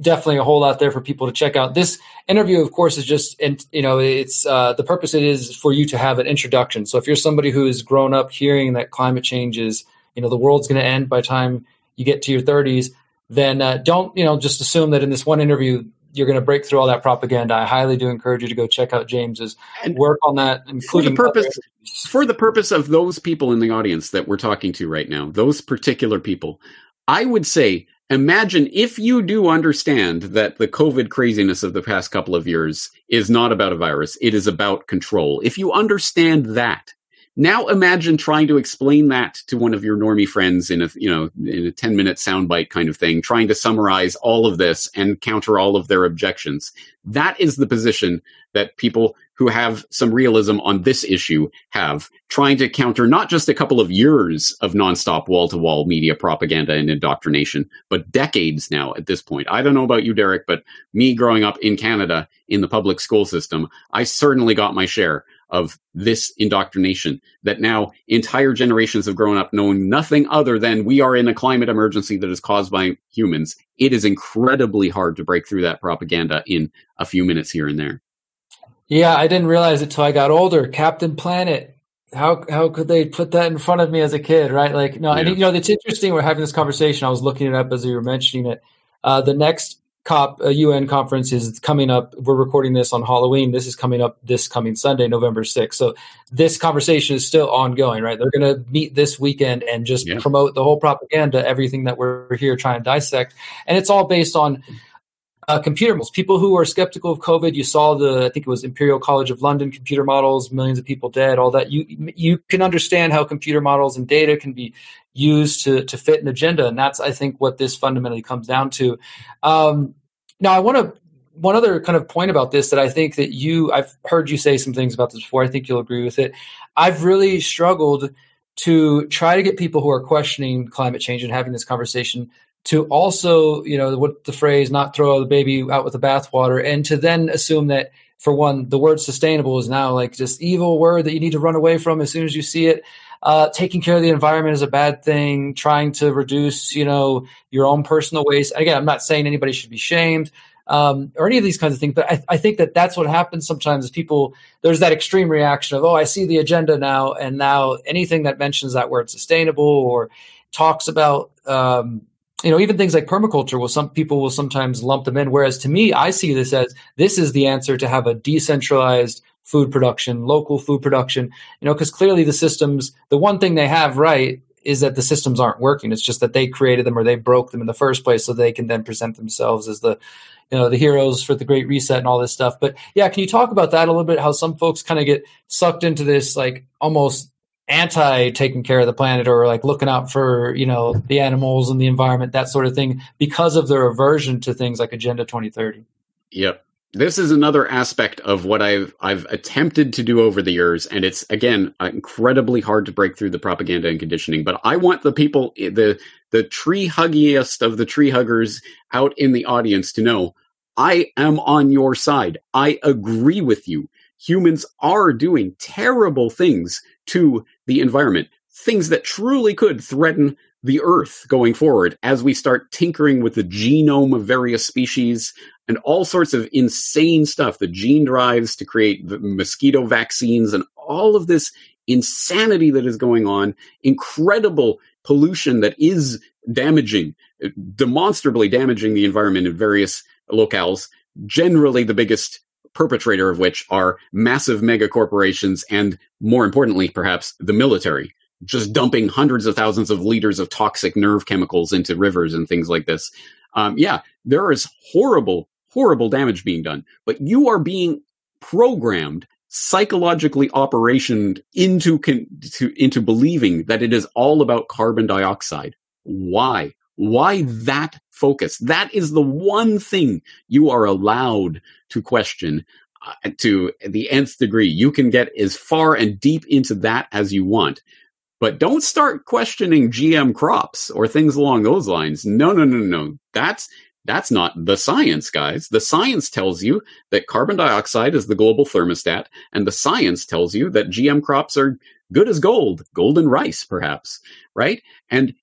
definitely a whole lot there for people to check out. This interview, of course, is just, and you know, it's uh, the purpose. It is for you to have an introduction. So if you're somebody who has grown up hearing that climate change is, you know, the world's going to end by time you get to your 30s, then uh, don't, you know, just assume that in this one interview you're going to break through all that propaganda. I highly do encourage you to go check out James's and work on that, including for the purpose for the purpose of those people in the audience that we're talking to right now, those particular people. I would say, imagine if you do understand that the COVID craziness of the past couple of years is not about a virus; it is about control. If you understand that, now imagine trying to explain that to one of your normie friends in a you know in a 10 minute soundbite kind of thing, trying to summarize all of this and counter all of their objections. That is the position that people who have some realism on this issue have, trying to counter not just a couple of years of nonstop wall to wall media propaganda and indoctrination, but decades now at this point. I don't know about you, Derrick, but me growing up in Canada in the public school system, I certainly got my share of this indoctrination that now entire generations have grown up knowing nothing other than we are in a climate emergency that is caused by humans. It is incredibly hard to break through that propaganda in a few minutes here and there. Yeah, I didn't realize it till I got older. Captain Planet. How how could they put that in front of me as a kid, right? Like no, yeah. and you know it's interesting. We're having this conversation. I was looking it up as you were mentioning it. Uh, the next COP uh, a UN conference is coming up. We're recording this on Halloween. This is coming up this coming Sunday, November 6th. So this conversation is still ongoing, right? They're going to meet this weekend and just yeah. promote the whole propaganda, everything that we're here trying to dissect. And it's all based on uh, computer models. People who are skeptical of COVID, you saw the, I think it was Imperial College of London computer models, millions of people dead, all that. You you can understand how computer models and data can be used to to fit an agenda, and that's I think what this fundamentally comes down to. Um, now, I want to one other kind of point about this that I think that you I've heard you say some things about this before. I think you'll agree with it. I've really struggled to try to get people who are questioning climate change and having this conversation to also, you know, what the phrase not throw the baby out with the bathwater and to then assume that for one, the word sustainable is now like this evil word that you need to run away from as soon as you see it. Uh, taking care of the environment is a bad thing. Trying to reduce, you know, your own personal waste. Again, I'm not saying anybody should be shamed um, or any of these kinds of things, but I, I think that that's what happens sometimes. People there's that extreme reaction of, oh, I see the agenda now, and now anything that mentions that word sustainable or talks about um, you know, even things like permaculture will some people will sometimes lump them in. Whereas to me, I see this as this is the answer to have a decentralized food production, local food production, you know, because clearly the systems, the one thing they have right is that the systems aren't working. It's just that they created them or they broke them in the first place so they can then present themselves as the, you know, the heroes for the great reset and all this stuff. But yeah, can you talk about that a little bit? How some folks kind of get sucked into this like almost anti taking care of the planet or like looking out for you know the animals and the environment that sort of thing because of their aversion to things like agenda 2030 yep this is another aspect of what I've I've attempted to do over the years, and it's again incredibly hard to break through the propaganda and conditioning. But I want the people, the the tree huggiest of the tree huggers out in the audience to know I am on your side. I agree with you. Humans are doing terrible things to the environment, things that truly could threaten the earth going forward as we start tinkering with the genome of various species and all sorts of insane stuff, the gene drives to create the mosquito vaccines and all of this insanity that is going on, incredible pollution that is damaging, demonstrably damaging the environment in various locales. Generally, the biggest perpetrator of which are massive mega corporations and, more importantly, perhaps the military, just dumping hundreds of thousands of liters of toxic nerve chemicals into rivers and things like this. Um, yeah, there is horrible, horrible damage being done, but you are being programmed psychologically operationed into con- to, into believing that it is all about carbon dioxide. Why? Why that focus? That is the one thing you are allowed to question uh, to the nth degree. You can get as far and deep into that as you want. But don't start questioning GM crops or things along those lines. No, no, no, no. That's that's not the science, guys. The science tells you that carbon dioxide is the global thermostat, and the science tells you that GM crops are good as gold, golden rice, perhaps, right? And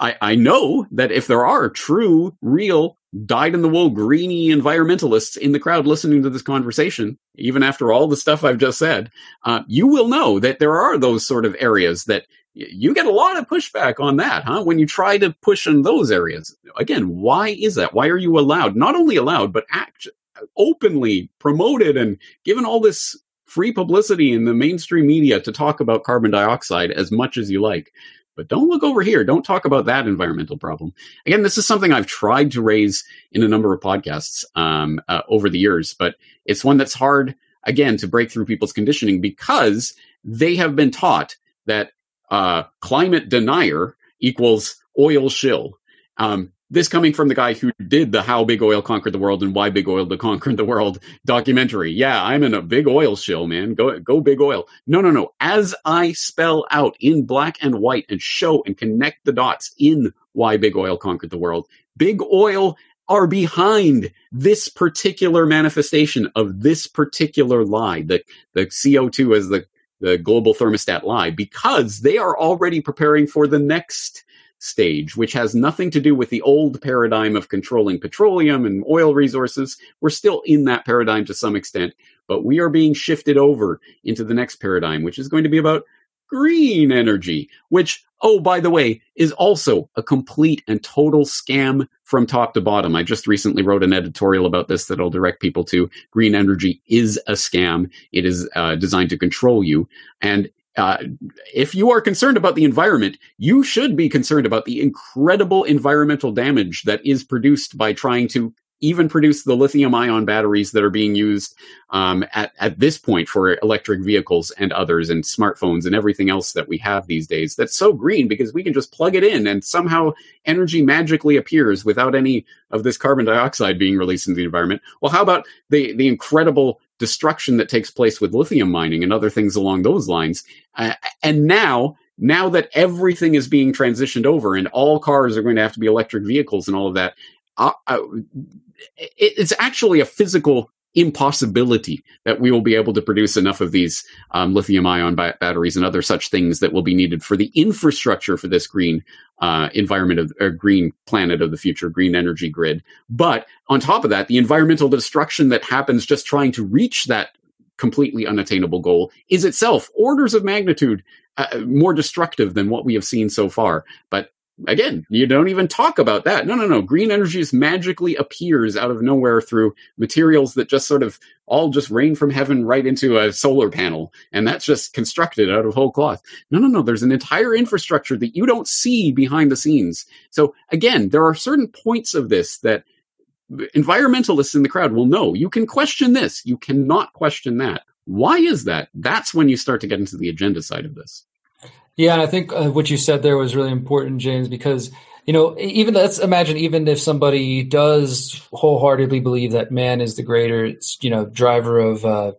I, I know that if there are true, real, dyed in the wool, greeny environmentalists in the crowd listening to this conversation, even after all the stuff I've just said, uh, you will know that there are those sort of areas that you get a lot of pushback on that, huh? When you try to push in those areas. Again, why is that? Why are you allowed, not only allowed, but act openly promoted and given all this free publicity in the mainstream media to talk about carbon dioxide as much as you like? But don't look over here. Don't talk about that environmental problem. Again, this is something I've tried to raise in a number of podcasts um, uh, over the years, but it's one that's hard, again, to break through people's conditioning because they have been taught that uh, climate denier equals oil shill. Um, this coming from the guy who did the How Big Oil Conquered the World and Why Big Oil Conquered the World documentary. Yeah, I'm in a big oil shill, man. Go, go big oil. No, no, no. As I spell out in black and white and show and connect the dots in Why Big Oil Conquered the World, big oil are behind this particular manifestation of this particular lie. The, the CO2 as the, the global thermostat lie because they are already preparing for the next stage, which has nothing to do with the old paradigm of controlling petroleum and oil resources. We're still in that paradigm to some extent, but we are being shifted over into the next paradigm, which is going to be about green energy, which, oh, by the way, is also a complete and total scam from top to bottom. I just recently wrote an editorial about this that I'll direct people to. Green energy is a scam. It is uh, designed to control you. And uh, if you are concerned about the environment, you should be concerned about the incredible environmental damage that is produced by trying to even produce the lithium ion batteries that are being used um, at, at this point for electric vehicles and others and smartphones and everything else that we have these days. That's so green because we can just plug it in and somehow energy magically appears without any of this carbon dioxide being released into the environment. Well, how about the, the incredible destruction that takes place with lithium mining and other things along those lines. Uh, and now, now that everything is being transitioned over and all cars are going to have to be electric vehicles and all of that, uh, uh, it's actually a physical impossibility that we will be able to produce enough of these um, lithium ion ba- batteries and other such things that will be needed for the infrastructure for this green uh, environment of a green planet of the future, green energy grid. But on top of that, the environmental destruction that happens just trying to reach that completely unattainable goal is itself orders of magnitude uh, more destructive than what we have seen so far. But again, you don't even talk about that. No, no, no. Green energy just magically appears out of nowhere through materials that just sort of all just rain from heaven right into a solar panel. And that's just constructed out of whole cloth. No, no, no. There's an entire infrastructure that you don't see behind the scenes. So again, there are certain points of this that environmentalists in the crowd will know. You can question this. You cannot question that. Why is that? That's when you start to get into the agenda side of this. Yeah, and I think uh, what you said there was really important, James, because you know, even let's imagine even if somebody does wholeheartedly believe that man is the greater, you know, driver of uh,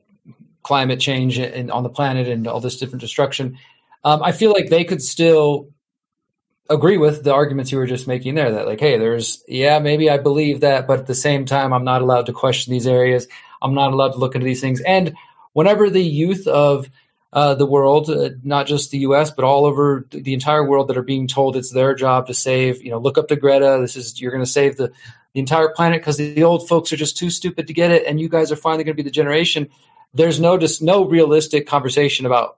climate change and on the planet and all this different destruction, um, I feel like they could still agree with the arguments you were just making there. That like, hey, there's yeah, maybe I believe that, but at the same time, I'm not allowed to question these areas. I'm not allowed to look into these things. And whenever the youth of uh, the world, uh, not just the U.S., but all over the entire world that are being told it's their job to save. You know, look up to Greta. This is you're going to save the the entire planet because the, old folks are just too stupid to get it, and you guys are finally going to be the generation. There's no just no realistic conversation about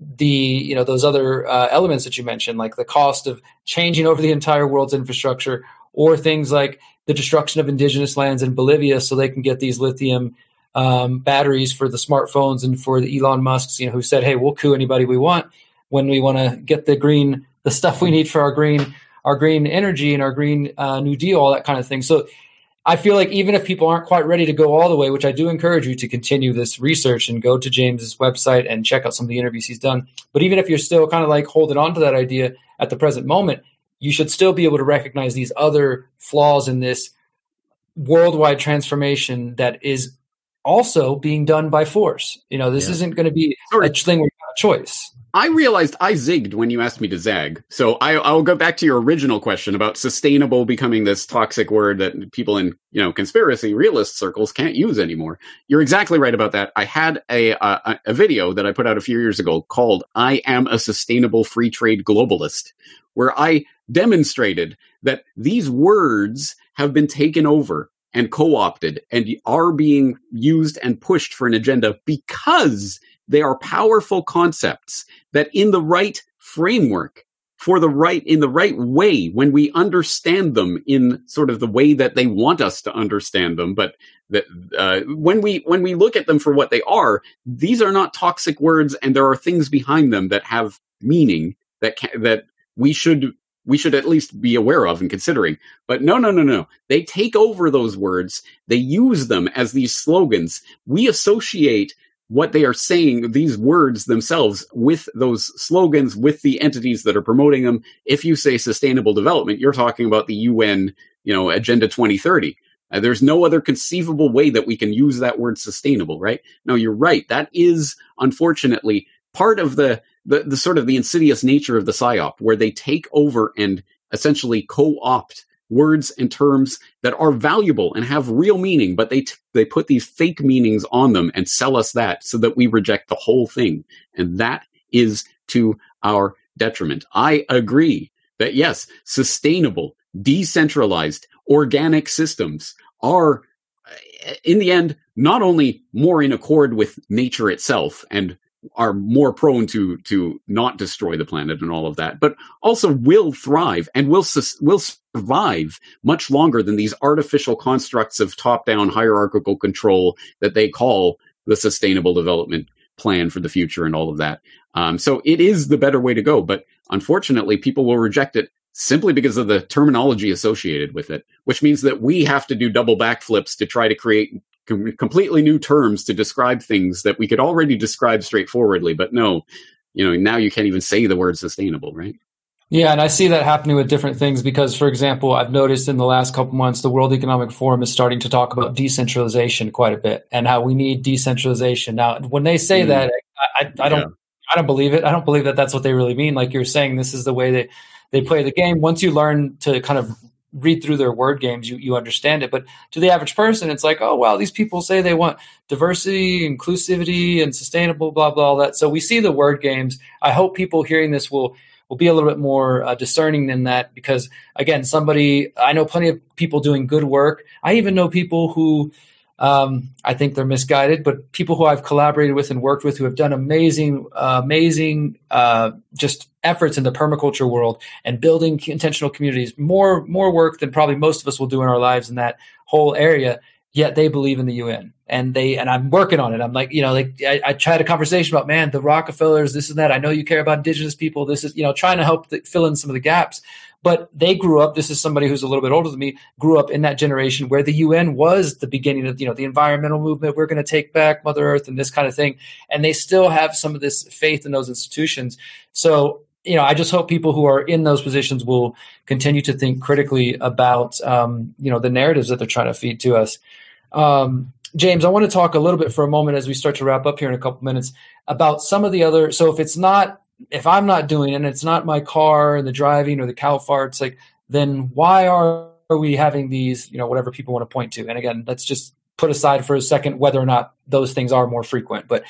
the you know those other uh, elements that you mentioned, like the cost of changing over the entire world's infrastructure, or things like the destruction of indigenous lands in Bolivia so they can get these lithium um, batteries for the smartphones and for the Elon Musk's, you know, who said, "Hey, we'll coup anybody we want when we want to get the green, the stuff we need for our green, our green energy and our green uh, New Deal, all that kind of thing." So, I feel like even if people aren't quite ready to go all the way, which I do encourage you to continue this research and go to James's website and check out some of the interviews he's done. But even if you're still kind of like holding on to that idea at the present moment, you should still be able to recognize these other flaws in this worldwide transformation that is also being done by force. You know, this yeah. isn't going to be Sorry. a thing where you have a choice. I realized I zigged when you asked me to zag. So I, I'll go back to your original question about sustainable becoming this toxic word that people in you know conspiracy realist circles can't use anymore. You're exactly right about that. I had a, a a video that I put out a few years ago called "I Am a Sustainable Free Trade Globalist," where I demonstrated that these words have been taken over and co-opted and are being used and pushed for an agenda because they are powerful concepts that in the right framework for the right in the right way when we understand them in sort of the way that they want us to understand them but that uh, when we when we look at them for what they are these are not toxic words and there are things behind them that have meaning that can, that we should we should at least be aware of and considering. But no, no, no, no. They take over those words. They use them as these slogans. We associate what they are saying, these words themselves, with those slogans, with the entities that are promoting them. If you say sustainable development, you're talking about the UN, you know, Agenda 2030. Uh, there's no other conceivable way that we can use that word sustainable, right? No, you're right. That is unfortunately part of the, the, the sort of the insidious nature of the psyop, where they take over and essentially co-opt words and terms that are valuable and have real meaning, but they t- they put these fake meanings on them and sell us that so that we reject the whole thing, and that is to our detriment. I agree that yes, sustainable, decentralized, organic systems are uh, in the end not only more in accord with nature itself and are more prone to to not destroy the planet and all of that, but also will thrive and will will survive much longer than these artificial constructs of top down hierarchical control that they call the Sustainable Development Plan for the future and all of that. Um, so it is the better way to go, but unfortunately, people will reject it simply because of the terminology associated with it, which means that we have to do double backflips to try to create completely new terms to describe things that we could already describe straightforwardly. But no, you know, now you can't even say the word sustainable, right? Yeah, and I see that happening with different things because, for example, I've noticed in the last couple months the World Economic Forum is starting to talk about decentralization quite a bit and how we need decentralization. Now, when they say mm. that, I, I, I don't, yeah. I don't believe it. I don't believe that that's what they really mean. Like you're saying, this is the way that they play the game. Once you learn to kind of read through their word games, you, you understand it. But to the average person, it's like, oh, wow, these people say they want diversity, inclusivity, and sustainable, blah, blah, all that. So we see the word games. I hope people hearing this will will be a little bit more uh, discerning than that because again somebody i know plenty of people doing good work i even know people who um, I think they're misguided, but people who I've collaborated with and worked with who have done amazing, uh, amazing, uh, just efforts in the permaculture world and building intentional communities, more, more work than probably most of us will do in our lives in that whole area. Yet they believe in the UN and they, and I'm working on it. I'm like, you know, like I, I tried a conversation about, man, the Rockefellers, this and that. I know you care about indigenous people. This is, you know, trying to help fill in some of the gaps but they grew up. This is somebody who's a little bit older than me. Grew up in that generation where the UN was the beginning of you know the environmental movement. We're going to take back Mother Earth and this kind of thing, and they still have some of this faith in those institutions. So you know, I just hope people who are in those positions will continue to think critically about um, you know the narratives that they're trying to feed to us. Um, James, I want to talk a little bit for a moment as we start to wrap up here in a couple minutes about some of the other. So if it's not if I'm not doing it and it's not my car and the driving or the cow farts, like then why are, we having these, you know, whatever people want to point to? And again, let's just put aside for a second whether or not those things are more frequent. But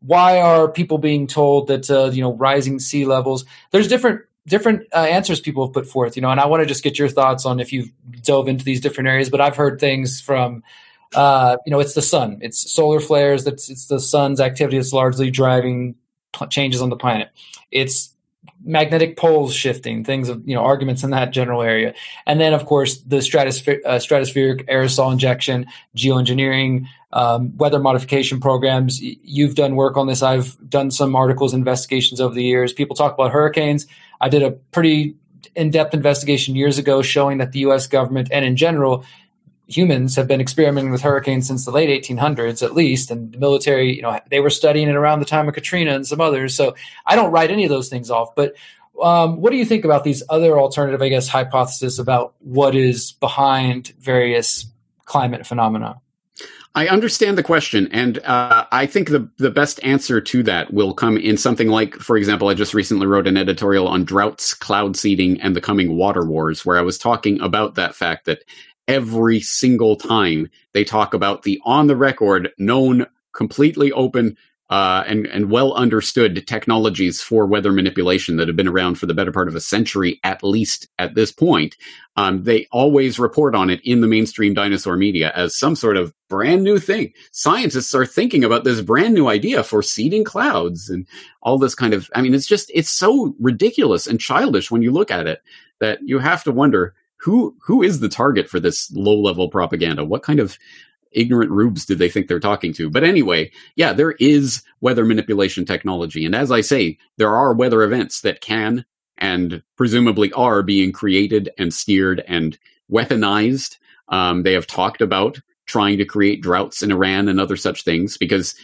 why are people being told that uh, you know rising sea levels? There's different different uh, answers people have put forth, you know, and I want to just get your thoughts on if you've dove into these different areas. But I've heard things from uh, you know, it's the sun, it's solar flares, that's it's the sun's activity that's largely driving changes on the planet. It's magnetic poles shifting, things of you know arguments in that general area, and then of course the stratospher- uh, stratospheric aerosol injection, geoengineering, um, weather modification programs. You've done work on this. I've done some articles, investigations over the years. People talk about hurricanes. I did a pretty in-depth investigation years ago showing that the U.S. government and in general humans have been experimenting with hurricanes since the late 1800s at least and the military you know they were studying it around the time of katrina and some others so i don't write any of those things off but um, what do you think about these other alternative i guess hypotheses about what is behind various climate phenomena? I understand the question, and uh, I think the the best answer to that will come in something like, for example, I just recently wrote an editorial on droughts, cloud seeding, and the coming water wars, where I was talking about that fact that every single time they talk about the on the record, known, completely open uh, and and well understood technologies for weather manipulation that have been around for the better part of a century, at least at this point. Um, they always report on it in the mainstream dinosaur media as some sort of brand new thing. Scientists are thinking about this brand new idea for seeding clouds and all this kind of. I mean, it's just it's so ridiculous and childish when you look at it that you have to wonder who who is the target for this low level propaganda. What kind of ignorant rubes did they think they're talking to? But anyway, yeah, there is weather manipulation technology. And as I say, there are weather events that can and presumably are being created and steered and weaponized. Um, they have talked about trying to create droughts in Iran and other such things because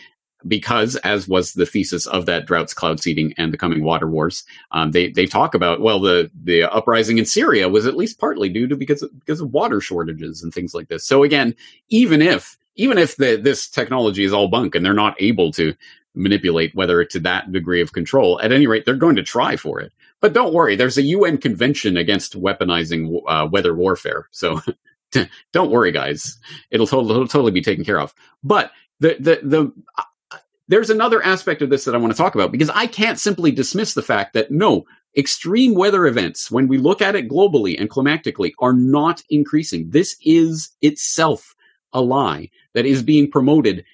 because, as was the thesis of that droughts, cloud seeding, and the coming water wars, um, they they talk about well the the uprising in Syria was at least partly due to because of, because of water shortages and things like this. So again, even if even if the, this technology is all bunk and they're not able to manipulate whether to that degree of control, at any rate, they're going to try for it. But don't worry, there's a UN convention against weaponizing uh, weather warfare. So don't worry, guys, it'll totally, it'll totally be taken care of. But the the the there's another aspect of this that I want to talk about because I can't simply dismiss the fact that no, extreme weather events, when we look at it globally and climatically, are not increasing. This is itself a lie that is being promoted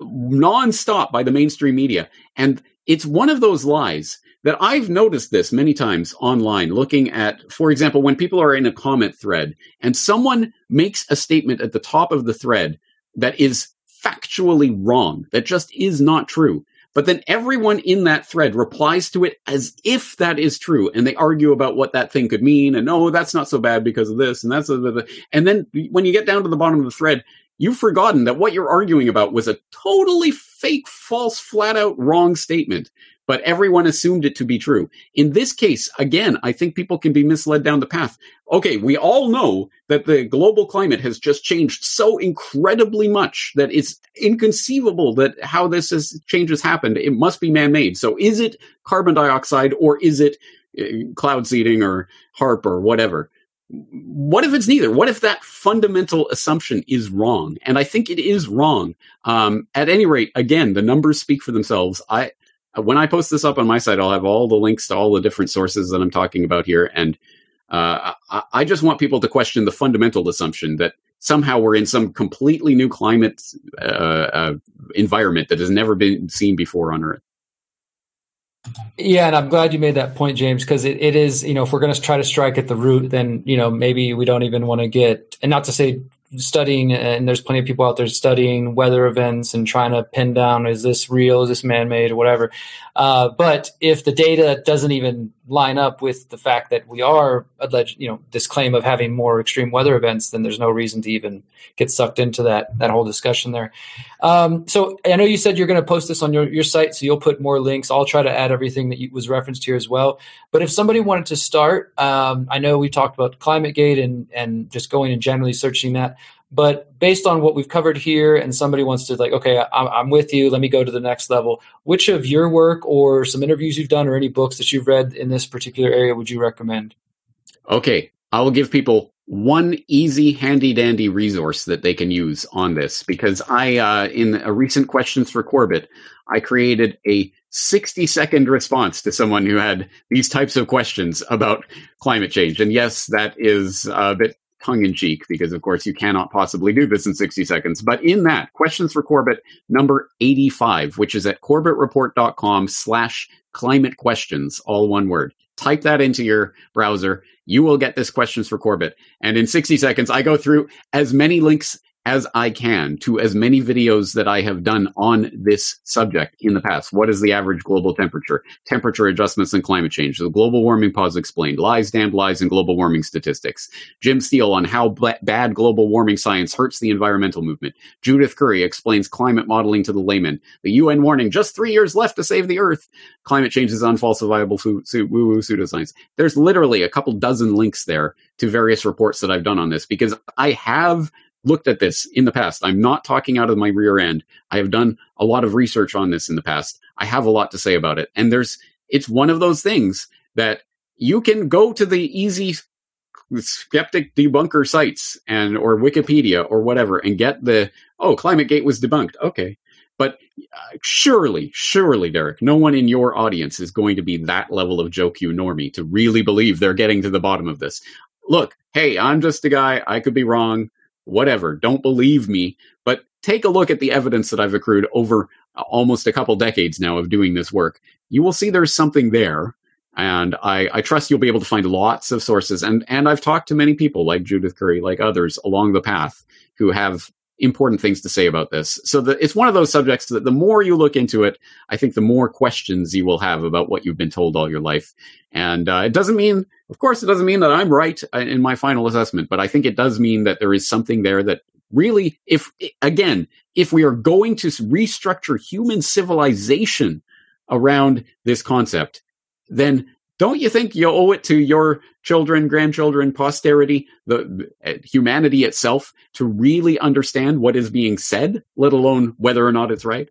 nonstop by the mainstream media. And it's one of those lies that I've noticed this many times online, looking at, for example, when people are in a comment thread and someone makes a statement at the top of the thread that is factually wrong. That just is not true. But then everyone in that thread replies to it as if that is true. And they argue about what that thing could mean. And oh, that's not so bad because of this. And that's, and then when you get down to the bottom of the thread, you've forgotten that what you're arguing about was a totally fake, false, flat out wrong statement but everyone assumed it to be true. In this case, again, I think people can be misled down the path. Okay, we all know that the global climate has just changed so incredibly much that it's inconceivable that how this has, change has happened. It must be man-made. So is it carbon dioxide or is it uh, cloud seeding or HAARP or whatever? What if it's neither? What if that fundamental assumption is wrong? And I think it is wrong. Um, at any rate, again, the numbers speak for themselves. I, when I post this up on my site, I'll have all the links to all the different sources that I'm talking about here. And uh, I, I, just want people to question the fundamental assumption that somehow we're in some completely new climate uh, uh, environment that has never been seen before on Earth. Yeah, and I'm glad you made that point, James, because it, it is, you know, if we're going to try to strike at the root, then, you know, maybe we don't even want to get, and not to say studying, and there's plenty of people out there studying weather events and trying to pin down is this real, is this man made, or whatever. Uh, but if the data doesn't even line up with the fact that we are alleged, you know, this claim of having more extreme weather events, then there's no reason to even get sucked into that that whole discussion there. Um, so I know you said you're going to post this on your, your site, so you'll put more links. I'll try to add everything that you, was referenced here as well. But if somebody wanted to start, um, I know we talked about ClimateGate and and just going and generally searching that. But based on what we've covered here, and somebody wants to like, okay, I'm, I'm, with you. Let me go to the next level. Which of your work or some interviews you've done or any books that you've read in this particular area would you recommend? Okay, I will give people one easy, handy dandy resource that they can use on this because I, uh, in a recent questions for Corbett, I created a 60 second response to someone who had these types of questions about climate change. And yes, that is a bit tongue in cheek because, of course, you cannot possibly do this in 60 seconds. But in that, questions for Corbett number 85, which is at corbettreport.com slash climate questions, all one word. Type that into your browser. You will get this questions for Corbett. And in 60 seconds, I go through as many links as I can to as many videos that I have done on this subject in the past. What is the average global temperature? Temperature adjustments and climate change. The global warming pause explained. Lies, damned lies, and global warming statistics. Jim Steele on how b- bad global warming science hurts the environmental movement. Judith Curry explains climate modeling to the layman. The UN warning, just three years left to save the earth. Climate change is unfalsifiable fu- su- woo-woo pseudoscience. There's literally a couple dozen links there to various reports that I've done on this because I have looked at this in the past. I'm not talking out of my rear end. I have done a lot of research on this in the past. I have a lot to say about it. And there's, it's one of those things that you can go to the easy skeptic debunker sites and, or Wikipedia or whatever and get the, oh, ClimateGate was debunked. Okay. But uh, surely, surely, Derrick, no one in your audience is going to be that level of Joe Q normie to really believe they're getting to the bottom of this. Look, hey, I'm just a guy. I could be wrong whatever. Don't believe me, but take a look at the evidence that I've accrued over uh, almost a couple decades now of doing this work. You will see there's something there. And I, I trust you'll be able to find lots of sources. And, and I've talked to many people like Judith Curry, like others along the path who have important things to say about this. So the, it's one of those subjects that the more you look into it, I think the more questions you will have about what you've been told all your life. And uh, it doesn't mean, of course, it doesn't mean that I'm right uh, in my final assessment, but I think it does mean that there is something there that really, if again, if we are going to restructure human civilization around this concept, then don't you think you owe it to your children, grandchildren, posterity, the uh, humanity itself to really understand what is being said, let alone whether or not it's right?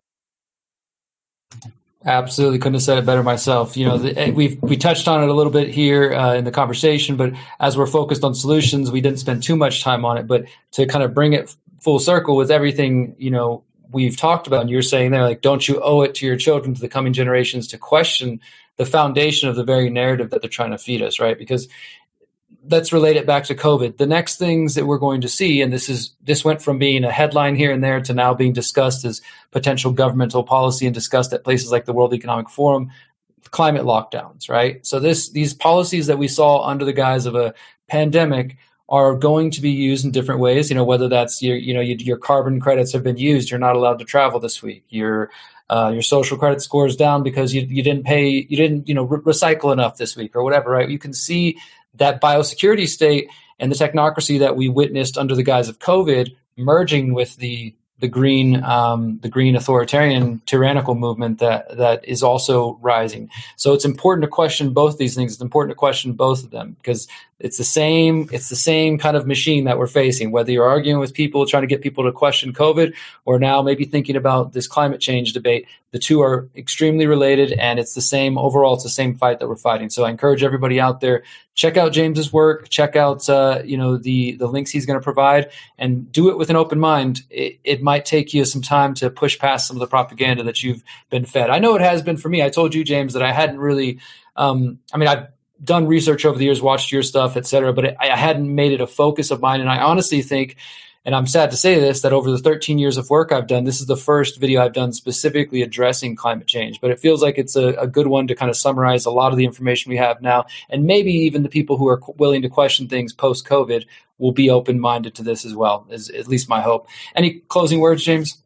Absolutely, couldn't have said it better myself. You know, the, we we touched on it a little bit here uh, in the conversation, but as we're focused on solutions, we didn't spend too much time on it. But to kind of bring it full circle with everything, you know, we've talked about, and you're saying there, like, don't you owe it to your children, to the coming generations, to question the foundation of the very narrative that they're trying to feed us, right? Because let's relate it back to COVID. The next things that we're going to see, and this is this went from being a headline here and there to now being discussed as potential governmental policy and discussed at places like the World Economic Forum, climate lockdowns, right? So this these policies that we saw under the guise of a pandemic are going to be used in different ways. You know, whether that's your you know your, carbon credits have been used, you're not allowed to travel this week. Your uh, your social credit score is down because you, you didn't pay you didn't you know re- recycle enough this week or whatever right? You can see that biosecurity state and the technocracy that we witnessed under the guise of COVID merging with the the green um, the green authoritarian tyrannical movement that that is also rising. So it's important to question both these things. It's important to question both of them because it's the same it's the same kind of machine that we're facing. Whether you're arguing with people trying to get people to question COVID or now maybe thinking about this climate change debate, the two are extremely related and it's the same overall. It's the same fight that we're fighting. So I encourage everybody out there check out James's work, check out uh, you know the the links he's going to provide, and do it with an open mind. It, it, might take you some time to push past some of the propaganda that you've been fed. I know it has been for me. I told you, James, that I hadn't really. Um, I mean, I've done research over the years, watched your stuff, et cetera, but I hadn't made it a focus of mine. And I honestly think and I'm sad to say this that over the 13 years of work I've done, this is the first video I've done specifically addressing climate change. But it feels like it's a, a, good one to kind of summarize a lot of the information we have now. And maybe even the people who are willing to question things post COVID will be open minded to this as well, is at least my hope. Any closing words, James?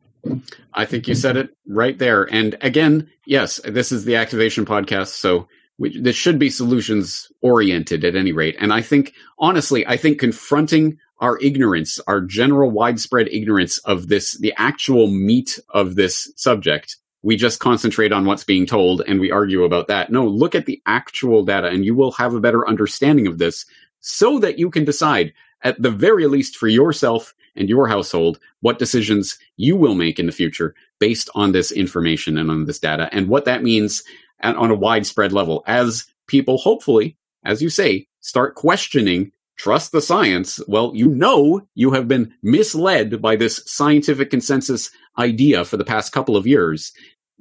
I think you said it right there. And again, yes, this is the Activation Podcast. So we, this should be solutions oriented at any rate. And I think, honestly, I think confronting our ignorance, our general widespread ignorance of this, the actual meat of this subject. We just concentrate on what's being told and we argue about that. No, look at the actual data and you will have a better understanding of this so that you can decide at the very least for yourself and your household what decisions you will make in the future based on this information and on this data and what that means on a widespread level as people hopefully as you say start questioning trust the science, well, you know you have been misled by this scientific consensus idea for the past couple of years.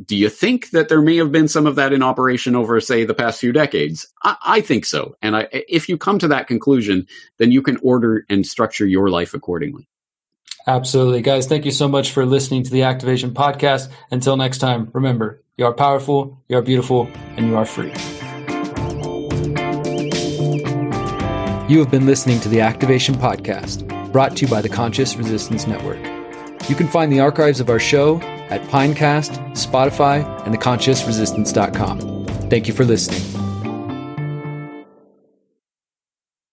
Do you think that there may have been some of that in operation over, say, the past few decades? I, I think so. And I, if you come to that conclusion, then you can order and structure your life accordingly. Absolutely. Guys, thank you so much for listening to the Activation Podcast. Until next time, remember, you are powerful, you are beautiful, and you are free. You have been listening to the Activation Podcast brought to you by the Conscious Resistance Network. You can find the archives of our show at Pinecast, Spotify, and theconsciousresistance.com. Thank you for listening.